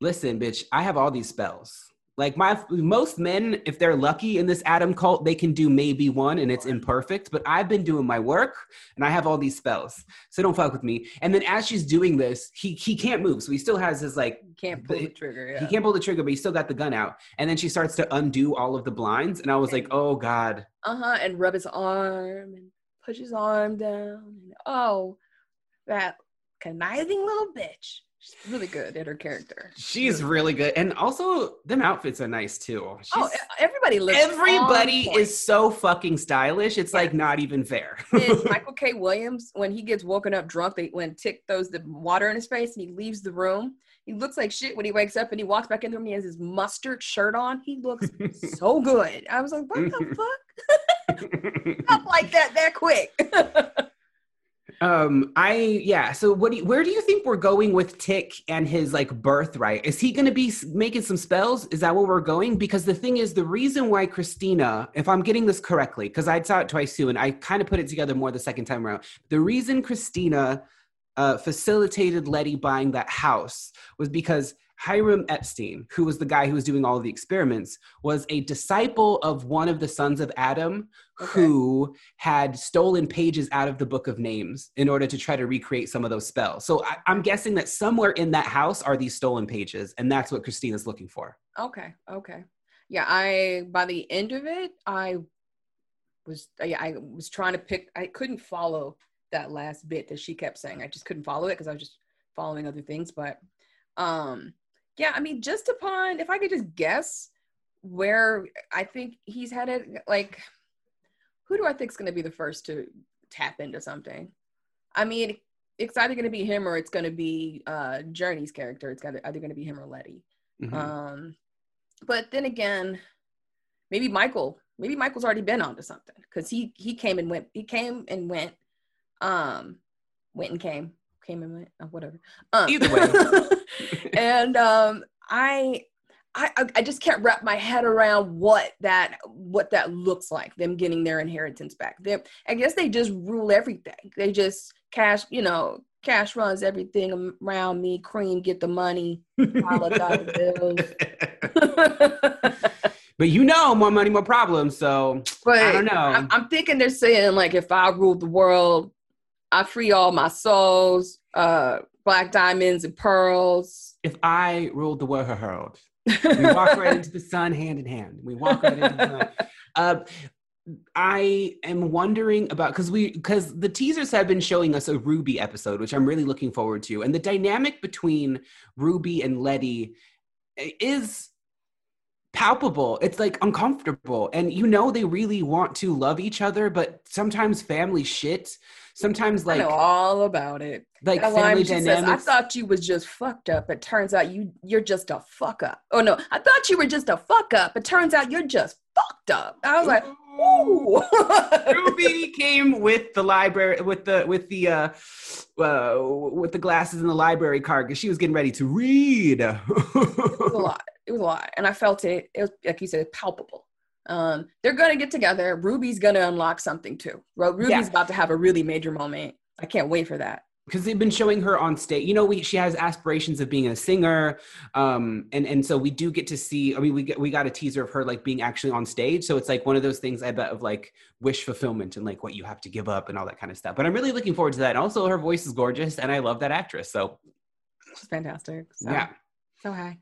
[SPEAKER 2] "Listen, bitch, I have all these spells. Like my most men, if they're lucky in this Adam cult, they can do maybe one and it's imperfect. But I've been doing my work and I have all these spells. So don't fuck with me. And then as she's doing this, he he can't move. So he still has his like
[SPEAKER 1] can't pull the, the trigger. Yeah.
[SPEAKER 2] He can't pull the trigger, but he still got the gun out. And then she starts to undo all of the blinds. And I was like, oh God.
[SPEAKER 1] Uh-huh. And rub his arm and push his arm down. And, oh, that conniving little bitch. She's really good at her character.
[SPEAKER 2] She's really good, and also them outfits are nice too. Oh, She's,
[SPEAKER 1] oh, everybody looks.
[SPEAKER 2] Everybody is so fucking stylish. It's yeah. like not even fair. [LAUGHS]
[SPEAKER 1] Michael K. Williams, when he gets woken up drunk, they when Tick throws the water in his face and he leaves the room. He looks like shit when he wakes up and he walks back in the room. He has his mustard shirt on. He looks [LAUGHS] so good. I was like, what the mm-hmm. fuck? [LAUGHS] Up like that that quick.
[SPEAKER 2] Um, I yeah. So what do you, where do you think we're going with Tick and his like birthright? Is he going to be making some spells? Is that where we're going? Because the thing is, the reason why Christina, if I'm getting this correctly, because I saw it twice too, and I kind of put it together more the second time around. The reason Christina uh, facilitated Letty buying that house was because Hiram Epstein, who was the guy who was doing all of the experiments, was a disciple of one of the sons of Adam
[SPEAKER 1] Okay.
[SPEAKER 2] who had stolen pages out of the book of names in order to try to recreate some of those spells. So I, I'm guessing that somewhere in that house are these stolen pages, and that's what Christina's looking for.
[SPEAKER 1] Okay, okay. Yeah, I by the end of it, I was yeah, I was trying to pick I couldn't follow that last bit that she kept saying. I just couldn't follow it because I was just following other things. But um yeah, I mean, just upon if I could just guess where I think he's headed, like who do I think is gonna be the first to tap into something? I mean, it's either gonna be him or it's gonna be uh Jurnee's character. It's got either gonna be him or Letty.
[SPEAKER 2] Mhm.
[SPEAKER 1] Um, but then again, maybe Michael, maybe Michael's already been onto something because he he came and went, he came and went, um, went and came, came and went, uh, whatever. Um,
[SPEAKER 2] Either way. [LAUGHS]
[SPEAKER 1] and um, I. I, I- just can't wrap my head around what that what that looks like them getting their inheritance back them i guess they just rule everything they just cash you know cash runs everything around me cream get the money Pile of dollar bills. [LAUGHS]
[SPEAKER 2] but you know, more money, more problems. So
[SPEAKER 1] but
[SPEAKER 2] I don't know.
[SPEAKER 1] I'm, I'm thinking they're saying like if I ruled the world, I free all my souls, uh, black diamonds and pearls.
[SPEAKER 2] if I ruled the world, [LAUGHS] we walk right into the sun hand in hand. We walk right into the sun. Uh, I am wondering about because we because the teasers have been showing us a Ruby episode, which I'm really looking forward to, and the dynamic between Ruby and Letty is palpable. It's like uncomfortable, and you know they really want to love each other, but sometimes family shit. Sometimes
[SPEAKER 1] I
[SPEAKER 2] like
[SPEAKER 1] know all about it.
[SPEAKER 2] like
[SPEAKER 1] That
[SPEAKER 2] family
[SPEAKER 1] she says,
[SPEAKER 2] dynamics.
[SPEAKER 1] I thought you was just fucked up. It turns out you you're just a fuck up. Oh no, I thought you were just a fuck up. It turns out you're just fucked up. I was like, ooh. [LAUGHS]
[SPEAKER 2] Ruby came with the library with the with the uh, uh with the glasses in the library card because she was getting ready to read.
[SPEAKER 1] it was a lot. It was a lot, and I felt it. It was like you said, palpable. Um, they're gonna get together. Ruby's gonna unlock something too. Ru- Ruby's
[SPEAKER 2] Yeah.
[SPEAKER 1] about to have a really major moment. I can't wait for that.
[SPEAKER 2] because they've been showing her on stage. You know, we she has aspirations of being a singer, um, and and so we do get to see. I mean, we get we got a teaser of her like being actually on stage. So it's like one of those things I bet of like wish fulfillment and like what you have to give up and all that kind of stuff. But I'm really looking forward to that. And also, her voice is gorgeous, and I love that actress. So
[SPEAKER 1] It's fantastic. So,
[SPEAKER 2] yeah,
[SPEAKER 1] So hi.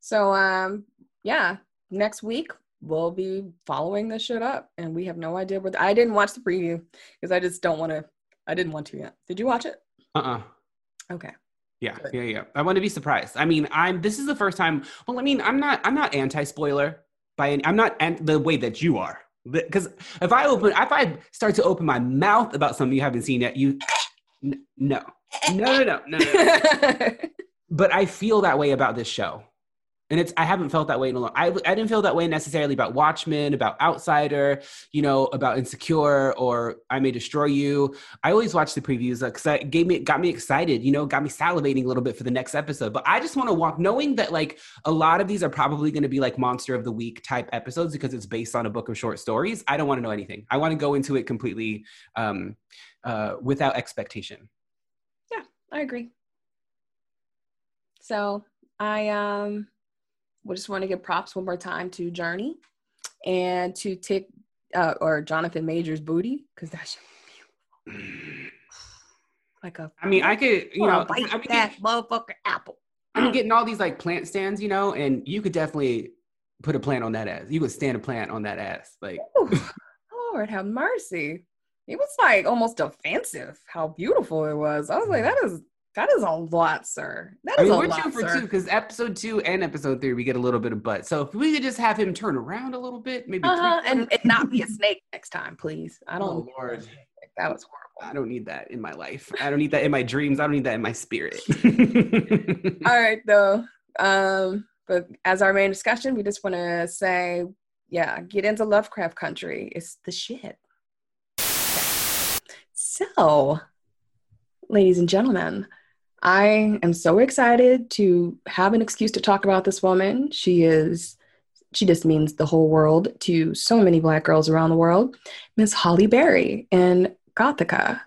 [SPEAKER 1] So um, yeah. Next week we'll be following this shit up, and we have no idea where. The- I didn't watch the preview because I just don't want to. I didn't want to yet. Did you watch it?
[SPEAKER 2] uh, uh
[SPEAKER 1] Okay.
[SPEAKER 2] Yeah,
[SPEAKER 1] Good.
[SPEAKER 2] yeah, yeah. I want to be surprised. I mean, I'm. This is the first time. Well, I mean, I'm not. I'm not anti-spoiler by. Any, I'm not an, the way that you are. Because if I open, if I start to open my mouth about something you haven't seen yet, you, no, no, no, no, no, no. [LAUGHS] But I feel that way about this show, and it's. I haven't felt that way in a long. I. I didn't feel that way necessarily about Watchmen, about Outsider, you know, about Insecure or I May Destroy You. I always watch the previews because that gave me got me excited, you know, got me salivating a little bit for the next episode. But I just want to walk, knowing that like a lot of these are probably going to be like monster of the week type episodes because it's based on a book of short stories. I don't want to know anything. I want to go into it completely um, uh, without expectation.
[SPEAKER 1] Yeah i agree. So I um we just want to give props one more time to Jurnee and to Tick uh, or Jonathan Majors' booty because that's [SIGHS] like a
[SPEAKER 2] I mean, I could, you know,
[SPEAKER 1] bite
[SPEAKER 2] I mean,
[SPEAKER 1] that motherfucker apple.
[SPEAKER 2] I mean, getting all these like plant stands, you know, and you could definitely put a plant on that ass. You could stand a plant on that ass, like.
[SPEAKER 1] Ooh, [LAUGHS] Lord have mercy. It was like almost offensive how beautiful it was. I was like, that is that is a lot, sir. That
[SPEAKER 2] I mean,
[SPEAKER 1] a
[SPEAKER 2] we're
[SPEAKER 1] lot,
[SPEAKER 2] two for
[SPEAKER 1] sir.
[SPEAKER 2] two because episode two and episode three we get a little bit of butt. So if we could just have him turn around a little bit, maybe.
[SPEAKER 1] Uh-huh. And, and not be a snake next time, please. I don't.
[SPEAKER 2] Oh, Lord.
[SPEAKER 1] That was horrible.
[SPEAKER 2] I don't need that in my life. I don't need that in my dreams. I don't need that in my spirit. [LAUGHS]
[SPEAKER 1] All right, though. Um, but as our main discussion, we just want to say, yeah, get into Lovecraft Country. It's the shit. So, ladies and gentlemen, I am so excited to have an excuse to talk about this woman. She is, she just means the whole world to so many Black girls around the world. Miss Halle Berry in Gothika.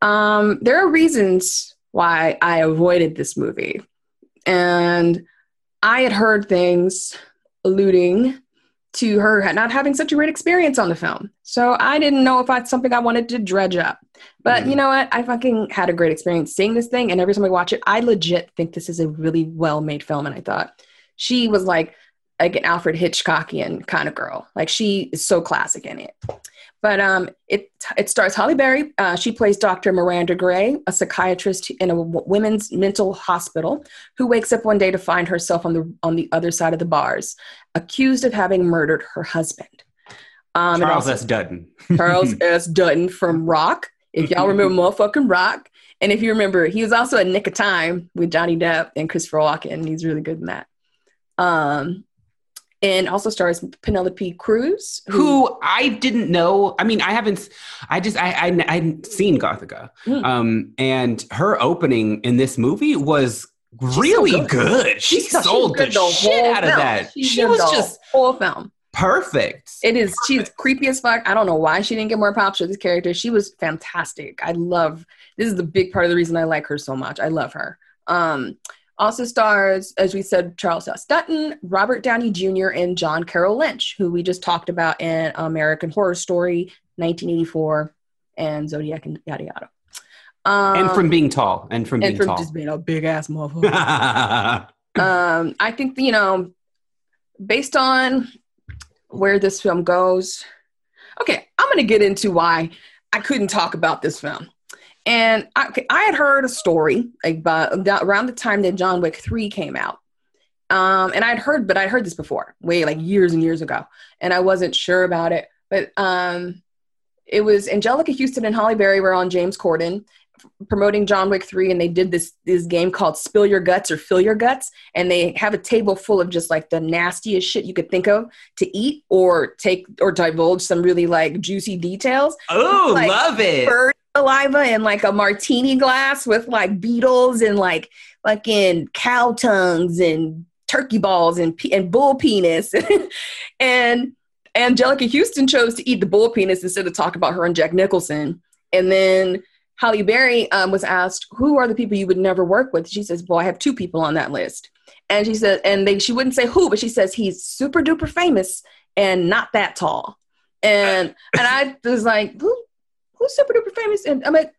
[SPEAKER 1] Um, there are reasons why I avoided this movie. and I had heard things alluding to her not having such a great experience on the film. So I didn't know if that's something I wanted to dredge up. But mm you know what? I fucking had a great experience seeing this thing. And every time I watch it, I legit think this is a really well made film. And I thought she was like, like an Alfred Hitchcockian kind of girl. Like she is so classic in it. But um, it it stars Halle Berry. Uh, she plays Dr. Miranda Gray, a psychiatrist in a women's mental hospital, who wakes up one day to find herself on the on the other side of the bars, accused of having murdered her husband.
[SPEAKER 2] Um, Charles also, S. Dutton. [LAUGHS]
[SPEAKER 1] Charles S. Dutton from Roc. If y'all remember motherfucking Roc, and if you remember, he was also a Nick of Time with Johnny Depp and Christopher Walken. He's really good in that. Um, and also stars Penelope Cruz,
[SPEAKER 2] who, who, I didn't know. I mean, I haven't. I just I I, I hadn't seen Gothika, mm. um, and her opening in this movie was really so good. good. She she's sold the, the shit out of that. She, she was just
[SPEAKER 1] whole film
[SPEAKER 2] perfect.
[SPEAKER 1] It is. Perfect. She's creepy as fuck. I don't know why she didn't get more props for this character. She was fantastic. I love. This is the big part of the reason I like her so much. I love her. Um, also stars, as we said, Charles S. Dutton, Robert Downey Jr., and John Carroll Lynch, who we just talked about in American Horror Story, 1984, and Zodiac, and yada yada.
[SPEAKER 2] Um, and from being tall, and from and being
[SPEAKER 1] from
[SPEAKER 2] tall.
[SPEAKER 1] just being a big ass motherfucker. [LAUGHS] um, I think you know, based on where this film goes. Okay, I'm going to get into why I couldn't talk about this film. And I, I had heard a story like about around the time that John Wick 3 came out. Um, and I'd heard, but I'd heard this before, way like years and years ago, and I wasn't sure about it. But um, it was Anjelica Huston and Halle Berry were on James Corden, promoting John Wick 3 and they did this this game called Spill Your Guts or Fill Your Guts and they have a table full of just like the nastiest shit you could think of to eat or take or divulge some really like juicy details.
[SPEAKER 2] Oh,
[SPEAKER 1] like,
[SPEAKER 2] love it.
[SPEAKER 1] Bird saliva in like a martini glass with like beetles and like like in cow tongues and turkey balls and and bull penis [LAUGHS] and Anjelica Huston chose to eat the bull penis instead of talk about her and Jack Nicholson. And then Halle Berry um, was asked, "Who are the people you would never work with?" She says, "Well, I have two people on that list." And she said, and they, she wouldn't say who, but she says he's super duper famous and not that tall. And [LAUGHS] and I was like, "Who? Who's super duper famous?" And I'm like,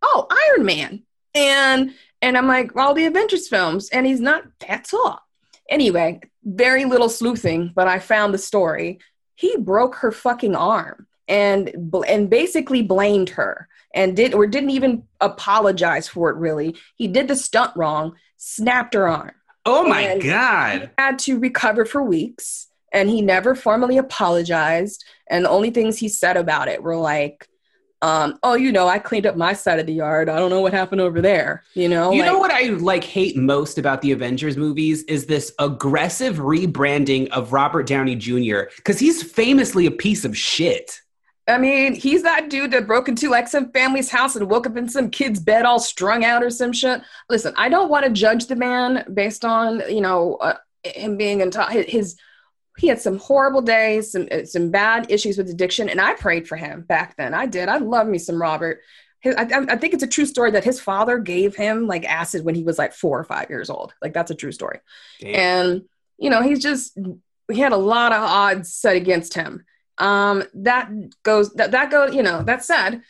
[SPEAKER 1] "Oh, Iron Man." And and I'm like, "All the Avengers films," and he's not that tall. Anyway, very little sleuthing, but I found the story. He broke her fucking arm and and basically blamed her and did or didn't even apologize for it really. He did the stunt wrong, snapped her arm.
[SPEAKER 2] Oh my god.
[SPEAKER 1] had to recover for weeks and he never formally apologized and the only things he said about it were like um, oh, you know, I cleaned up my side of the yard. I don't know what happened over there. You know,
[SPEAKER 2] you like, know what I like hate most about the Avengers movies is this aggressive rebranding of Robert Downey Jr. because he's famously a piece of shit.
[SPEAKER 1] I mean, he's that dude that broke into like some family's house and woke up in some kid's bed all strung out or some shit. Listen, I don't want to judge the man based on you know uh, him being in t- his. He had some horrible days, some uh, some bad issues with addiction, and I prayed for him back then. I did. I love me some Robert. His, I, I think it's a true story that his father gave him like acid when he was like four or five years old. Like that's a true story. Damn. And you know, he's just he had a lot of odds set against him um, that goes that that goes you know that said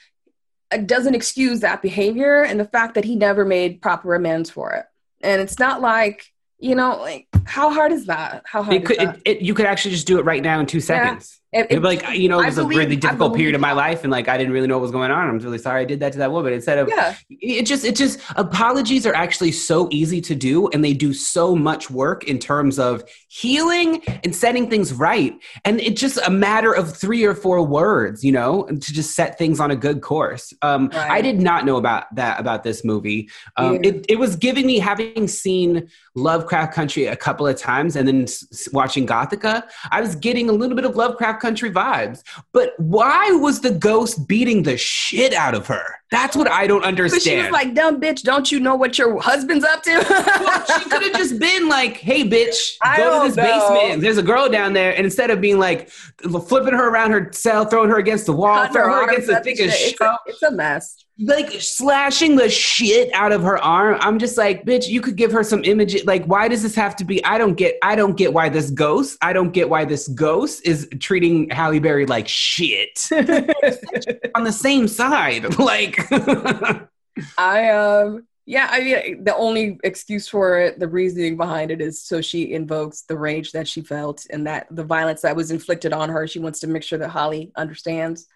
[SPEAKER 1] it doesn't excuse that behavior and the fact that he never made proper amends for it. And it's not like you know like how hard is that? How hard
[SPEAKER 2] it could it, it, you could actually just do it right now in two seconds it, it, like you know, it was a really difficult period of my life, and like I didn't really know what was going on. I'm really sorry I did that to that woman. Instead of yeah. it just it just apologies are actually so easy to do, and they do so much work in terms of healing and setting things right. And it's just a matter of three or four words, you know, to just set things on a good course. Um, right. I did not know about that about this movie. Um, yeah. it, it was giving me having seen Lovecraft Country a couple of times, and then watching Gothika. I was getting a little bit of Lovecraft country vibes. But why was the ghost beating the shit out of her? That's what I don't
[SPEAKER 1] But
[SPEAKER 2] understand.
[SPEAKER 1] she was like, "Dumb bitch, don't you know what your husband's up to?"
[SPEAKER 2] Well, she could have just been like, "Hey, bitch, [LAUGHS]
[SPEAKER 1] I
[SPEAKER 2] go to this
[SPEAKER 1] know.
[SPEAKER 2] basement. There's a girl down there." And instead of being like flipping her around her cell, throwing her against the wall, throwing her against the thickest
[SPEAKER 1] shit. It's a, it's a mess.
[SPEAKER 2] Like slashing the shit out of her arm. I'm just like, bitch, you could give her some images. Like, why does this have to be? I don't get. I don't get why this ghost. I don't get why this ghost is treating Halle Berry like shit [LAUGHS] on the same side. [LAUGHS] Like, [LAUGHS]
[SPEAKER 1] I um yeah, I mean the only excuse for it, the reasoning behind it is so she invokes the rage that she felt and that the violence that was inflicted on her. She wants to make sure that Halle understands.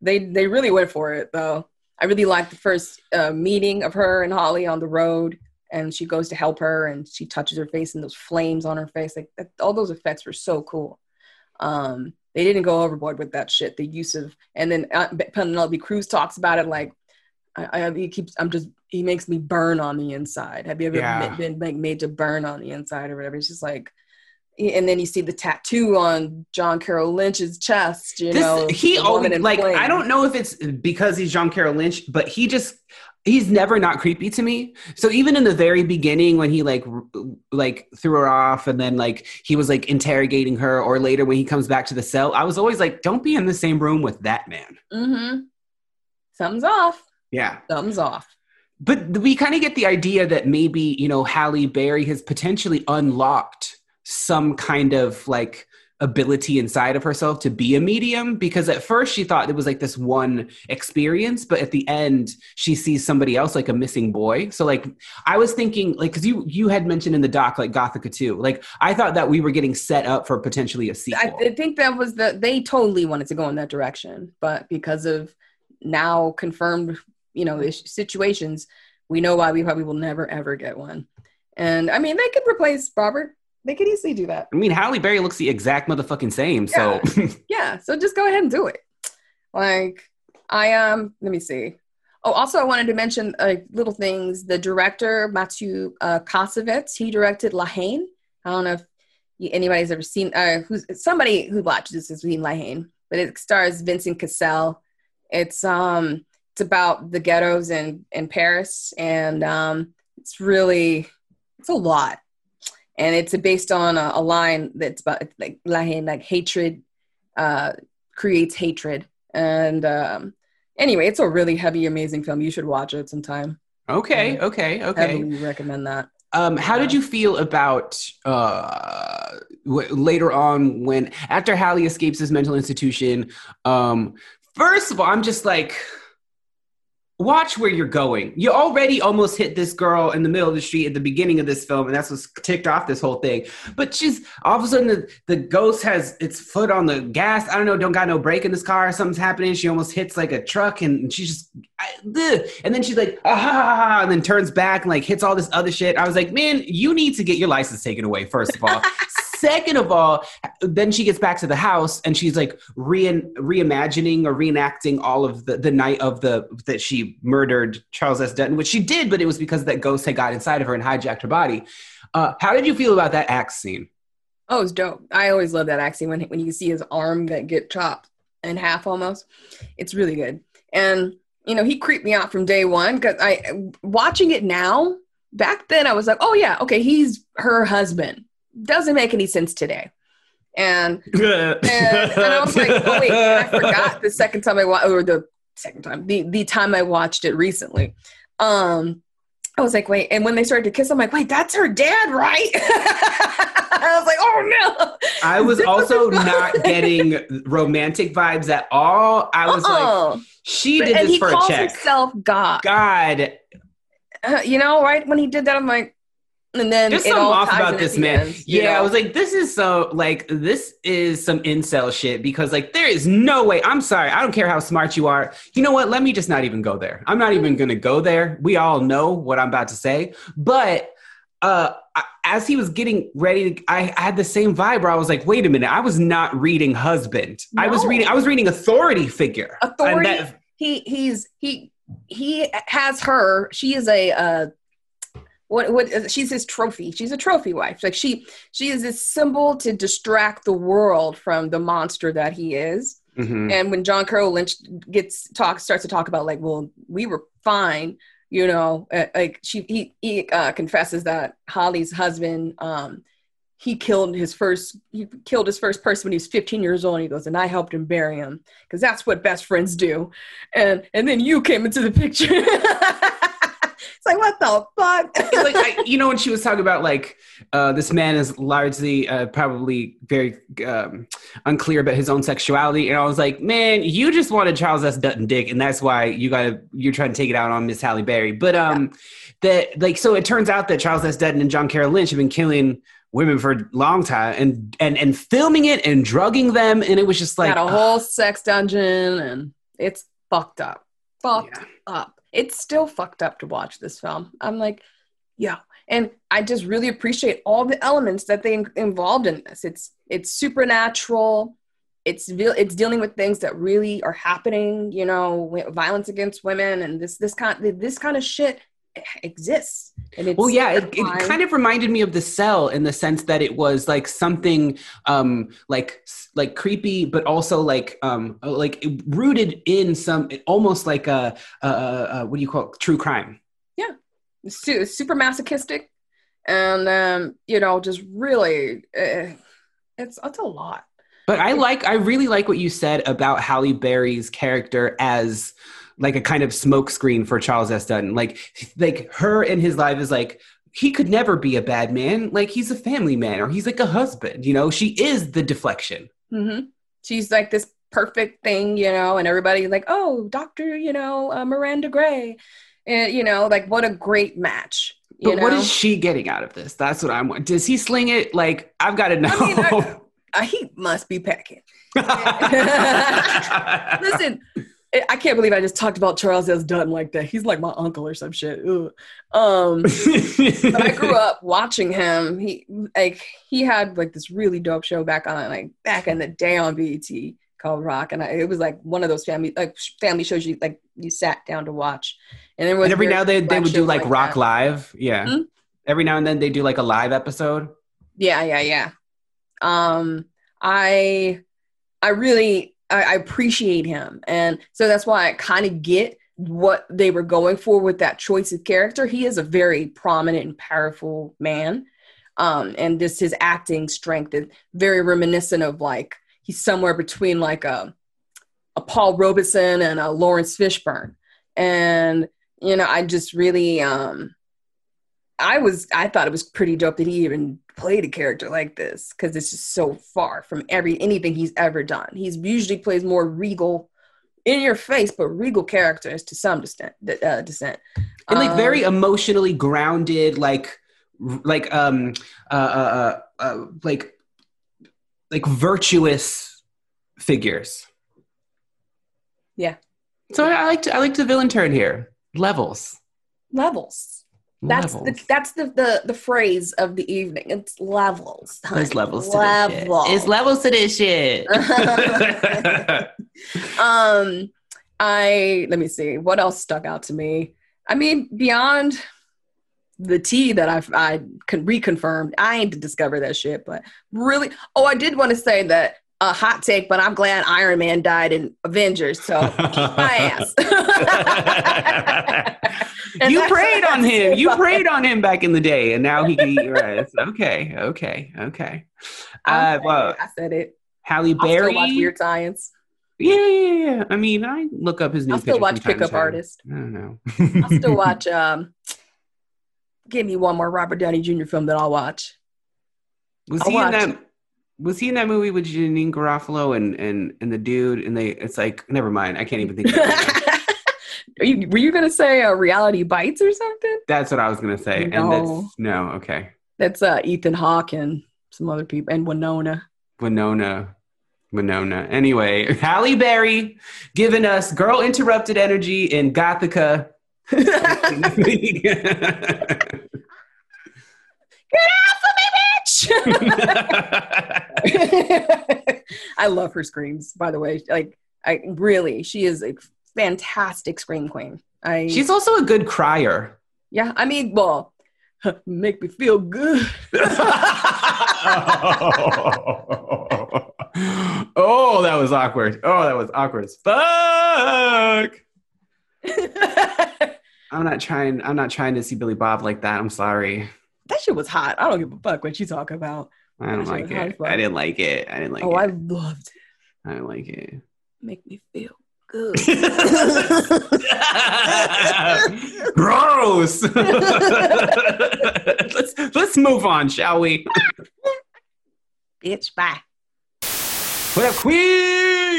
[SPEAKER 1] They they really went for it though. I really liked the first uh, meeting of her and Halle on the road, and she goes to help her, and she touches her face, and those flames on her face, like that, all those effects were so cool. Um, they didn't go overboard with that shit. The use of, and then uh, Penelope Cruz talks about it like, I, I he keeps, I'm just, he makes me burn on the inside. Have you ever
[SPEAKER 2] Yeah.
[SPEAKER 1] ma- been like made to burn on the inside or whatever? It's just like, and then you see the tattoo on John Carroll Lynch's chest. You
[SPEAKER 2] this,
[SPEAKER 1] know,
[SPEAKER 2] he always like.
[SPEAKER 1] flames.
[SPEAKER 2] I don't know if it's because he's John Carroll Lynch, but he just. He's never not creepy to me. So even in the very beginning, when he like like threw her off, and then like he was like interrogating her, or later when he comes back to the cell, I was always like, "Don't be in the same room with that man."
[SPEAKER 1] Mm-hmm. Thumbs off.
[SPEAKER 2] Yeah.
[SPEAKER 1] Thumbs off.
[SPEAKER 2] But we kind of get the idea that maybe, you know, Halle Berry has potentially unlocked some kind of like ability inside of herself to be a medium because at first she thought it was like this one experience but at the end she sees somebody else like a missing boy so like i was thinking like because you you had mentioned in the doc like gothika 2 like i thought that we were getting set up for potentially a sequel
[SPEAKER 1] I, think that was the they totally wanted to go in that direction, but because of now confirmed, you know, situations, we know why we probably will never ever get one. And I mean, they could replace Robert. They could easily do that.
[SPEAKER 2] i mean halle berry looks the exact motherfucking same so [LAUGHS]
[SPEAKER 1] Yeah. So just go ahead and do it. Like I um, let me see. Oh, also I wanted to mention uh, little things. The director Matthew uh, Kassovitz, he directed La Haine. I don't know if you, anybody's ever seen. Uh, who's somebody who watches this has seen La Haine, but it stars Vincent Cassel. It's um, it's about the ghettos in in Paris, and um, it's really it's a lot, and it's based on a, a line that's about like like hatred uh, creates hatred. And um, anyway, it's a really heavy, amazing film. You should watch it sometime.
[SPEAKER 2] okay okay okay
[SPEAKER 1] Heavily recommend that.
[SPEAKER 2] Um, how did you feel about uh, w- later on when after Halle escapes his mental institution? Um, first of all, I'm just like, watch where you're going. You already almost hit this girl in the middle of the street at the beginning of this film, and that's what's ticked off this whole thing. But she's all of a sudden the, the ghost has its foot on the gas. I don't know, don't got no brake in this car. Something's happening. She almost hits like a truck, and she's just, I, and then she's like, ah, and then turns back and like hits all this other shit. I was like, man, you need to get your license taken away. First of all. [LAUGHS] Second of all, then she gets back to the house and she's like re- reimagining or reenacting all of the, the night of the that she murdered Charles S. Dutton, which she did, but it was because that ghost had got inside of her and hijacked her body. Uh, how did you feel about that axe scene?
[SPEAKER 1] Oh, it's dope. I always love that acting when when you see his arm that get chopped in half almost. It's really good. And you know, he creeped me out from day one because I watching it now. Back then, I was like, oh yeah, okay, he's her husband. Doesn't make any sense today. And [LAUGHS] and, and I was like, oh wait, I forgot the second time I watched, or the second time, the the time I watched it recently. Um, I was like, wait, and when they started to kiss, I'm like, wait, that's her dad, right? [LAUGHS] I was like, oh no.
[SPEAKER 2] I was also not [LAUGHS] getting romantic vibes at all. I was like,
[SPEAKER 1] Uh-uh.
[SPEAKER 2] she did
[SPEAKER 1] and
[SPEAKER 2] this for a check.
[SPEAKER 1] himself God.
[SPEAKER 2] God,
[SPEAKER 1] Uh, you know, right when he did that, I'm like, and then
[SPEAKER 2] There's something off about this man.
[SPEAKER 1] end, you
[SPEAKER 2] yeah, I was like, this is so like this is some incel shit because like there is no way. I'm sorry, I don't care how smart you are. You know what? Let me just not even go there. I'm not even gonna go there. We all know what I'm about to say, but uh as he was getting ready to, I, I had the same vibe where I was like, wait a minute, I was not reading husband. I was reading, I was reading authority figure. And
[SPEAKER 1] authority.
[SPEAKER 2] that-
[SPEAKER 1] he he's he he has her. She is a uh, what what she's his trophy. She's a trophy wife. Like she she is this symbol to distract the world from the monster that he is.
[SPEAKER 2] Mhm.
[SPEAKER 1] And when John Carroll Lynch gets talk starts to talk about like, well, we were fine, you know, uh, like she he he uh, confesses that Halle's husband um he killed his first he killed his first person when he was 15 years old and he goes and I helped him bury him because that's what best friends do. And and then you came into the picture. [LAUGHS] it's like what the fuck?
[SPEAKER 2] like I, you know when she was talking about like uh, this man is largely uh, probably very um, unclear about his own sexuality and i was like man you just wanted charles s dutton dick and that's why you gotta you're trying to take it out on miss halle berry but um that like so it turns out that charles s dutton and john carroll lynch have been killing women for a long time and and and filming it and drugging them and it was just like
[SPEAKER 1] Got a whole sex dungeon and it's fucked up. Fucked
[SPEAKER 2] Yeah.
[SPEAKER 1] up. It's still fucked up to watch this film. I'm like, yeah. And I just really appreciate all the elements that they in- involved in this. It's it's supernatural. It's it's dealing with things that really are happening. You know, violence against women and this this kind this kind of shit exists. And it's
[SPEAKER 2] Well, yeah, it, it kind of reminded me of the cell in the sense that it was like something um like like creepy, but also like um like rooted in some almost like a, a, a what do you call it? true crime.
[SPEAKER 1] su- super masochistic and um you know just really uh, it's it's a lot
[SPEAKER 2] But I like I really like what you said about Halle Berry's character as like a kind of smokescreen for Charles S. Dutton. Like like her in his life is like he could never be a bad man. Like he's a family man or he's like a husband. You know, she is the deflection.
[SPEAKER 1] Mm-hmm. she's like this perfect thing you know and everybody like oh dr you know uh, miranda gray and you know like what a great match you
[SPEAKER 2] But
[SPEAKER 1] know
[SPEAKER 2] what is she getting out of this? That's what I'm. Does he sling it? Like I've got to know.
[SPEAKER 1] I mean, I- uh, he must be packing [LAUGHS] [LAUGHS] listen I- can't believe I just talked about Charles S. Dutton like that. He's like my uncle or some shit. Ugh. Um, [LAUGHS] but I grew up watching him. He like he had like this really dope show back on like back in the day on BET called Roc, and I, it was like one of those family like family shows you like you sat down to watch. And
[SPEAKER 2] and every now and then they would do like rock live. Yeah.
[SPEAKER 1] Hmm?
[SPEAKER 2] Every now and then they do like a live episode.
[SPEAKER 1] Yeah, yeah, yeah. Um, I I really I, I appreciate him, and so that's why I kind of get what they were going for with that choice of character. He is a very prominent and powerful man, um, and this his acting strength is very reminiscent of like he's somewhere between like a a Paul Robeson and a Laurence Fishburne, and you know I just really um I was I thought it was pretty dope that he even played a character like this because it's just so far from every anything he's ever done. He's usually plays more regal, in your face, but regal characters to some extent. Uh, descent
[SPEAKER 2] and like
[SPEAKER 1] Um,
[SPEAKER 2] very emotionally grounded like like um uh, uh, uh, uh like like virtuous figures
[SPEAKER 1] Yeah.
[SPEAKER 2] so i liked i liked the villain turn here levels
[SPEAKER 1] levels. That's
[SPEAKER 2] levels.
[SPEAKER 1] the, that's the, the the phrase of the evening. It's levels.
[SPEAKER 2] There's
[SPEAKER 1] honey.
[SPEAKER 2] levels to this shit. It's levels to this shit. [LAUGHS] [LAUGHS]
[SPEAKER 1] um i let me see what else stuck out to me i mean beyond the tea that i i con- reconfirmed i ain't to discover that shit but really oh i did want to say that a hot take but i'm glad iron man died in avengers so my [LAUGHS] ass
[SPEAKER 2] you prayed on him. You
[SPEAKER 1] fine.
[SPEAKER 2] preyed on him back in the day, and now he can eat your ass. Okay, okay, okay.
[SPEAKER 1] I
[SPEAKER 2] Uh,
[SPEAKER 1] said
[SPEAKER 2] well,
[SPEAKER 1] it. I said it.
[SPEAKER 2] Halle
[SPEAKER 1] I watch
[SPEAKER 2] Berry.
[SPEAKER 1] Weird Science.
[SPEAKER 2] Yeah, yeah, yeah. I mean, I look up his new.
[SPEAKER 1] I still watch Pickup. Artist.
[SPEAKER 2] I don't know.
[SPEAKER 1] I still [LAUGHS] watch. Um, give me one more Robert Downey Jr. film that I'll watch.
[SPEAKER 2] Was
[SPEAKER 1] I'll
[SPEAKER 2] he in that? Was he in that movie with Janeane Garofalo and and and the dude? And they, it's like, never mind. I can't even think. [LAUGHS]
[SPEAKER 1] Are you, were you gonna say uh, Reality Bites or something?
[SPEAKER 2] That's what I was gonna say. And
[SPEAKER 1] No.
[SPEAKER 2] that's no. Okay,
[SPEAKER 1] That's uh, Ethan Hawke and some other people and Winona.
[SPEAKER 2] Winona. Winona. Anyway, Halle Berry giving us girl interrupted energy in Gothika. [LAUGHS] Get off of me, bitch! [LAUGHS]
[SPEAKER 1] I love her screams. By the way, like I really, she is a fantastic scream queen. I
[SPEAKER 2] She's also a good crier.
[SPEAKER 1] yeah. I mean, well, [LAUGHS] make me feel good. [LAUGHS] [LAUGHS]
[SPEAKER 2] Oh, that was awkward. Oh, that was awkward as fuck. I'm not trying. I'm not trying to see Billy Bob like that. I'm sorry.
[SPEAKER 1] that shit was hot. I don't give a fuck what you talk about.
[SPEAKER 2] I don't like
[SPEAKER 1] was hot as
[SPEAKER 2] it. I didn't like it. I didn't like it.
[SPEAKER 1] oh, I loved it.
[SPEAKER 2] I didn't like it.
[SPEAKER 1] Make me feel good. [LAUGHS]
[SPEAKER 2] Gross. [LAUGHS] let's let's move on, shall we?
[SPEAKER 1] Bitch, bye.
[SPEAKER 2] What up,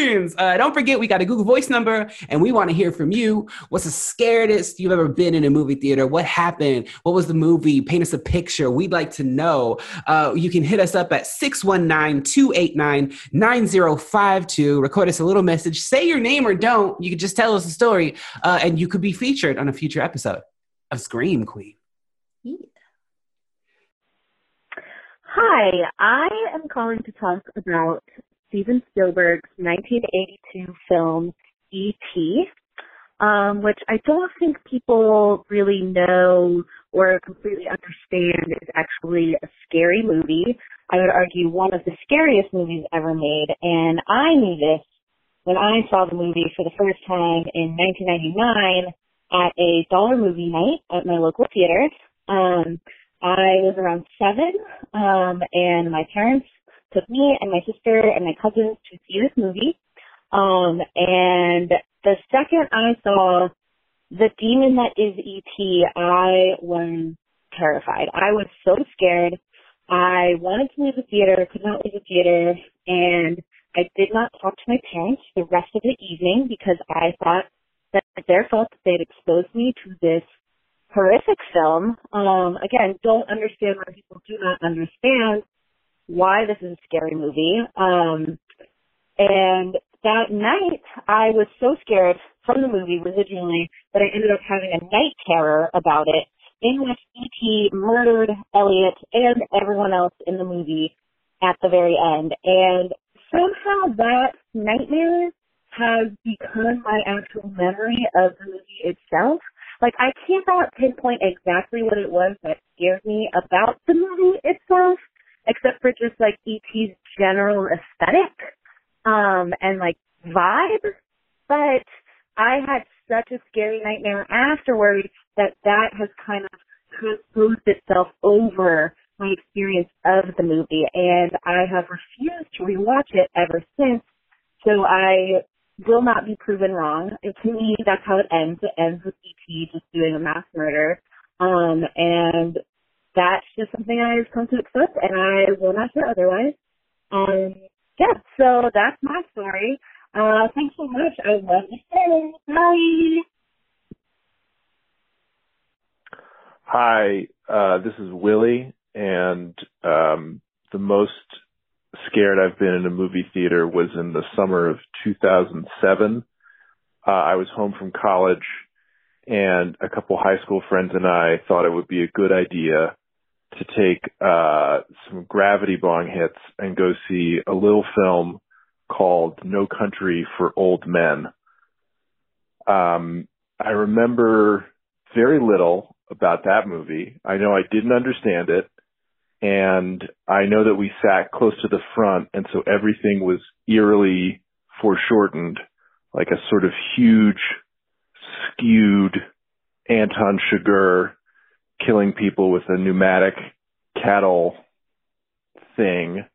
[SPEAKER 2] Uh, don't forget, we got a Google Voice number, and we want to hear from you. What's the scariest you've ever been in a movie theater? What happened? What was the movie? Paint us a picture. We'd like to know. Uh, you can hit us up at 619 289 9052. Record us a little message. Say your name or don't. You can just tell us a story, uh, and you could be featured on a future episode of Scream Queen.
[SPEAKER 3] Hi, I am calling to talk about Steven Spielberg's 1982 film E.T., um, which I don't think people really know or completely understand is actually a scary movie. I would argue one of the scariest movies ever made, and I knew this when I saw the movie for the first time in 1999 at a dollar movie night at my local theater. Um, I was around seven, um, and my parents took me and my sister and my cousins to see this movie. Um, and the second I saw the demon that is E.T., I was terrified. I was so scared. I wanted to leave the theater, could not leave the theater, and I did not talk to my parents the rest of the evening because I thought that their fault that they'd exposed me to this horrific film. Um, again, don't understand why people do not understand why this is a scary movie. Um, and that night, I was so scared from the movie residually that I ended up having a night terror about it, in which E.T. murdered Elliot and everyone else in the movie at the very end. And somehow that nightmare has become my actual memory of the movie itself like I cannot pinpoint exactly what it was that scared me about the movie itself, except for just like E.T.'s general aesthetic, um, and like vibe. But I had such a scary nightmare afterwards that that has kind of transposed itself over my experience of the movie, and I have refused to rewatch it ever since. So I will not be proven wrong. And to me, that's how it ends. It ends with E.T. just doing a mass murder. Um, and that's just something I've come to accept, and I will not hear otherwise. Um, yeah, so that's my story. Uh, thanks so much. I love you. Bye.
[SPEAKER 4] Hi, uh, this is Willie, and um, the most scared I've been in a movie theater was in the summer of 2007. Uh, I was home from college, and a couple high school friends and I thought it would be a good idea to take uh, some gravity bong hits and go see a little film called No Country for Old Men. Um, I remember very little about that movie. I know I didn't understand it and I know that we sat close to the front and so everything was eerily foreshortened, like a sort of huge, skewed Anton Chigurh killing people with a pneumatic cattle thing.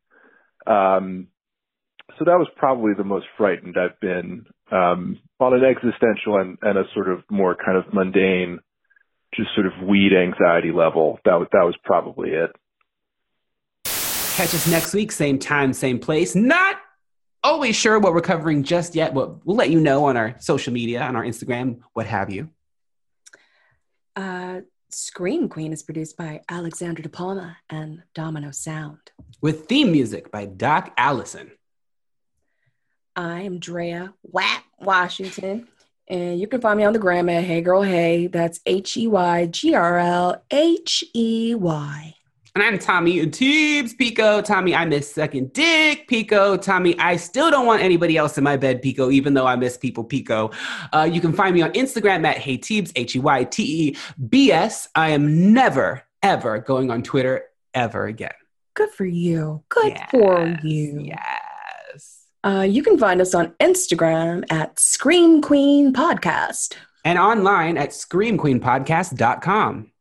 [SPEAKER 4] Um, so that was probably the most frightened I've been um, on an existential and, and a sort of more kind of mundane, just sort of weed anxiety level. That was that was probably it.
[SPEAKER 2] Catch us next week, same time, same place. Not always sure what we're covering just yet, but we'll let you know on our social media, on our Instagram, what have you.
[SPEAKER 1] Uh, Scream Queen is produced by Alexander De Palma and Domino Sound.
[SPEAKER 2] With theme music by Doc Allison.
[SPEAKER 1] I am Drea Watt Washington, and you can find me on the gram at Hey Girl Hey. That's H E Y G R L H E Y.
[SPEAKER 2] And I'm Tommy Teebs, Pico. Tommy, I miss second dick, Pico. Tommy, I still don't want anybody else in my bed, Pico, even though I miss people, Pico. Uh, you can find me on Instagram at Hey Teebs, H E Y T E B S. I am never, ever going on Twitter ever again.
[SPEAKER 1] Good for you. Good
[SPEAKER 2] Yes,
[SPEAKER 1] for you.
[SPEAKER 2] Yes.
[SPEAKER 1] Uh, you can find us on Instagram at Scream Queen Podcast.
[SPEAKER 2] And online at screamqueenpodcast.com.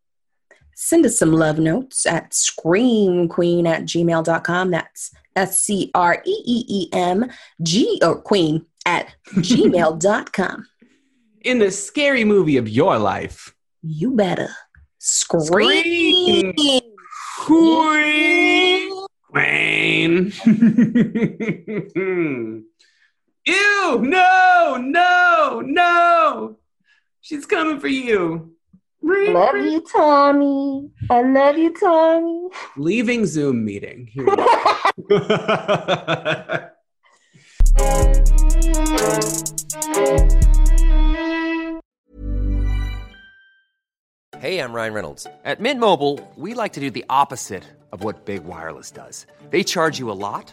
[SPEAKER 1] Send us some love notes at screamqueen at gmail.com. That's S C R E E E M G or queen at gmail.com. [LAUGHS]
[SPEAKER 2] In the scary movie of your life,
[SPEAKER 1] You better scream.
[SPEAKER 2] Scream. Queen. Queen. [LAUGHS] Ew, no, no, no. She's coming for you.
[SPEAKER 3] Love you, Tommy. I love you, Tommy.
[SPEAKER 2] Leaving Zoom meeting. Here we go. [LAUGHS]
[SPEAKER 5] Hey, I'm Ryan Reynolds. At Mint Mobile, we like to do the opposite of what Big Wireless does. They charge you a lot,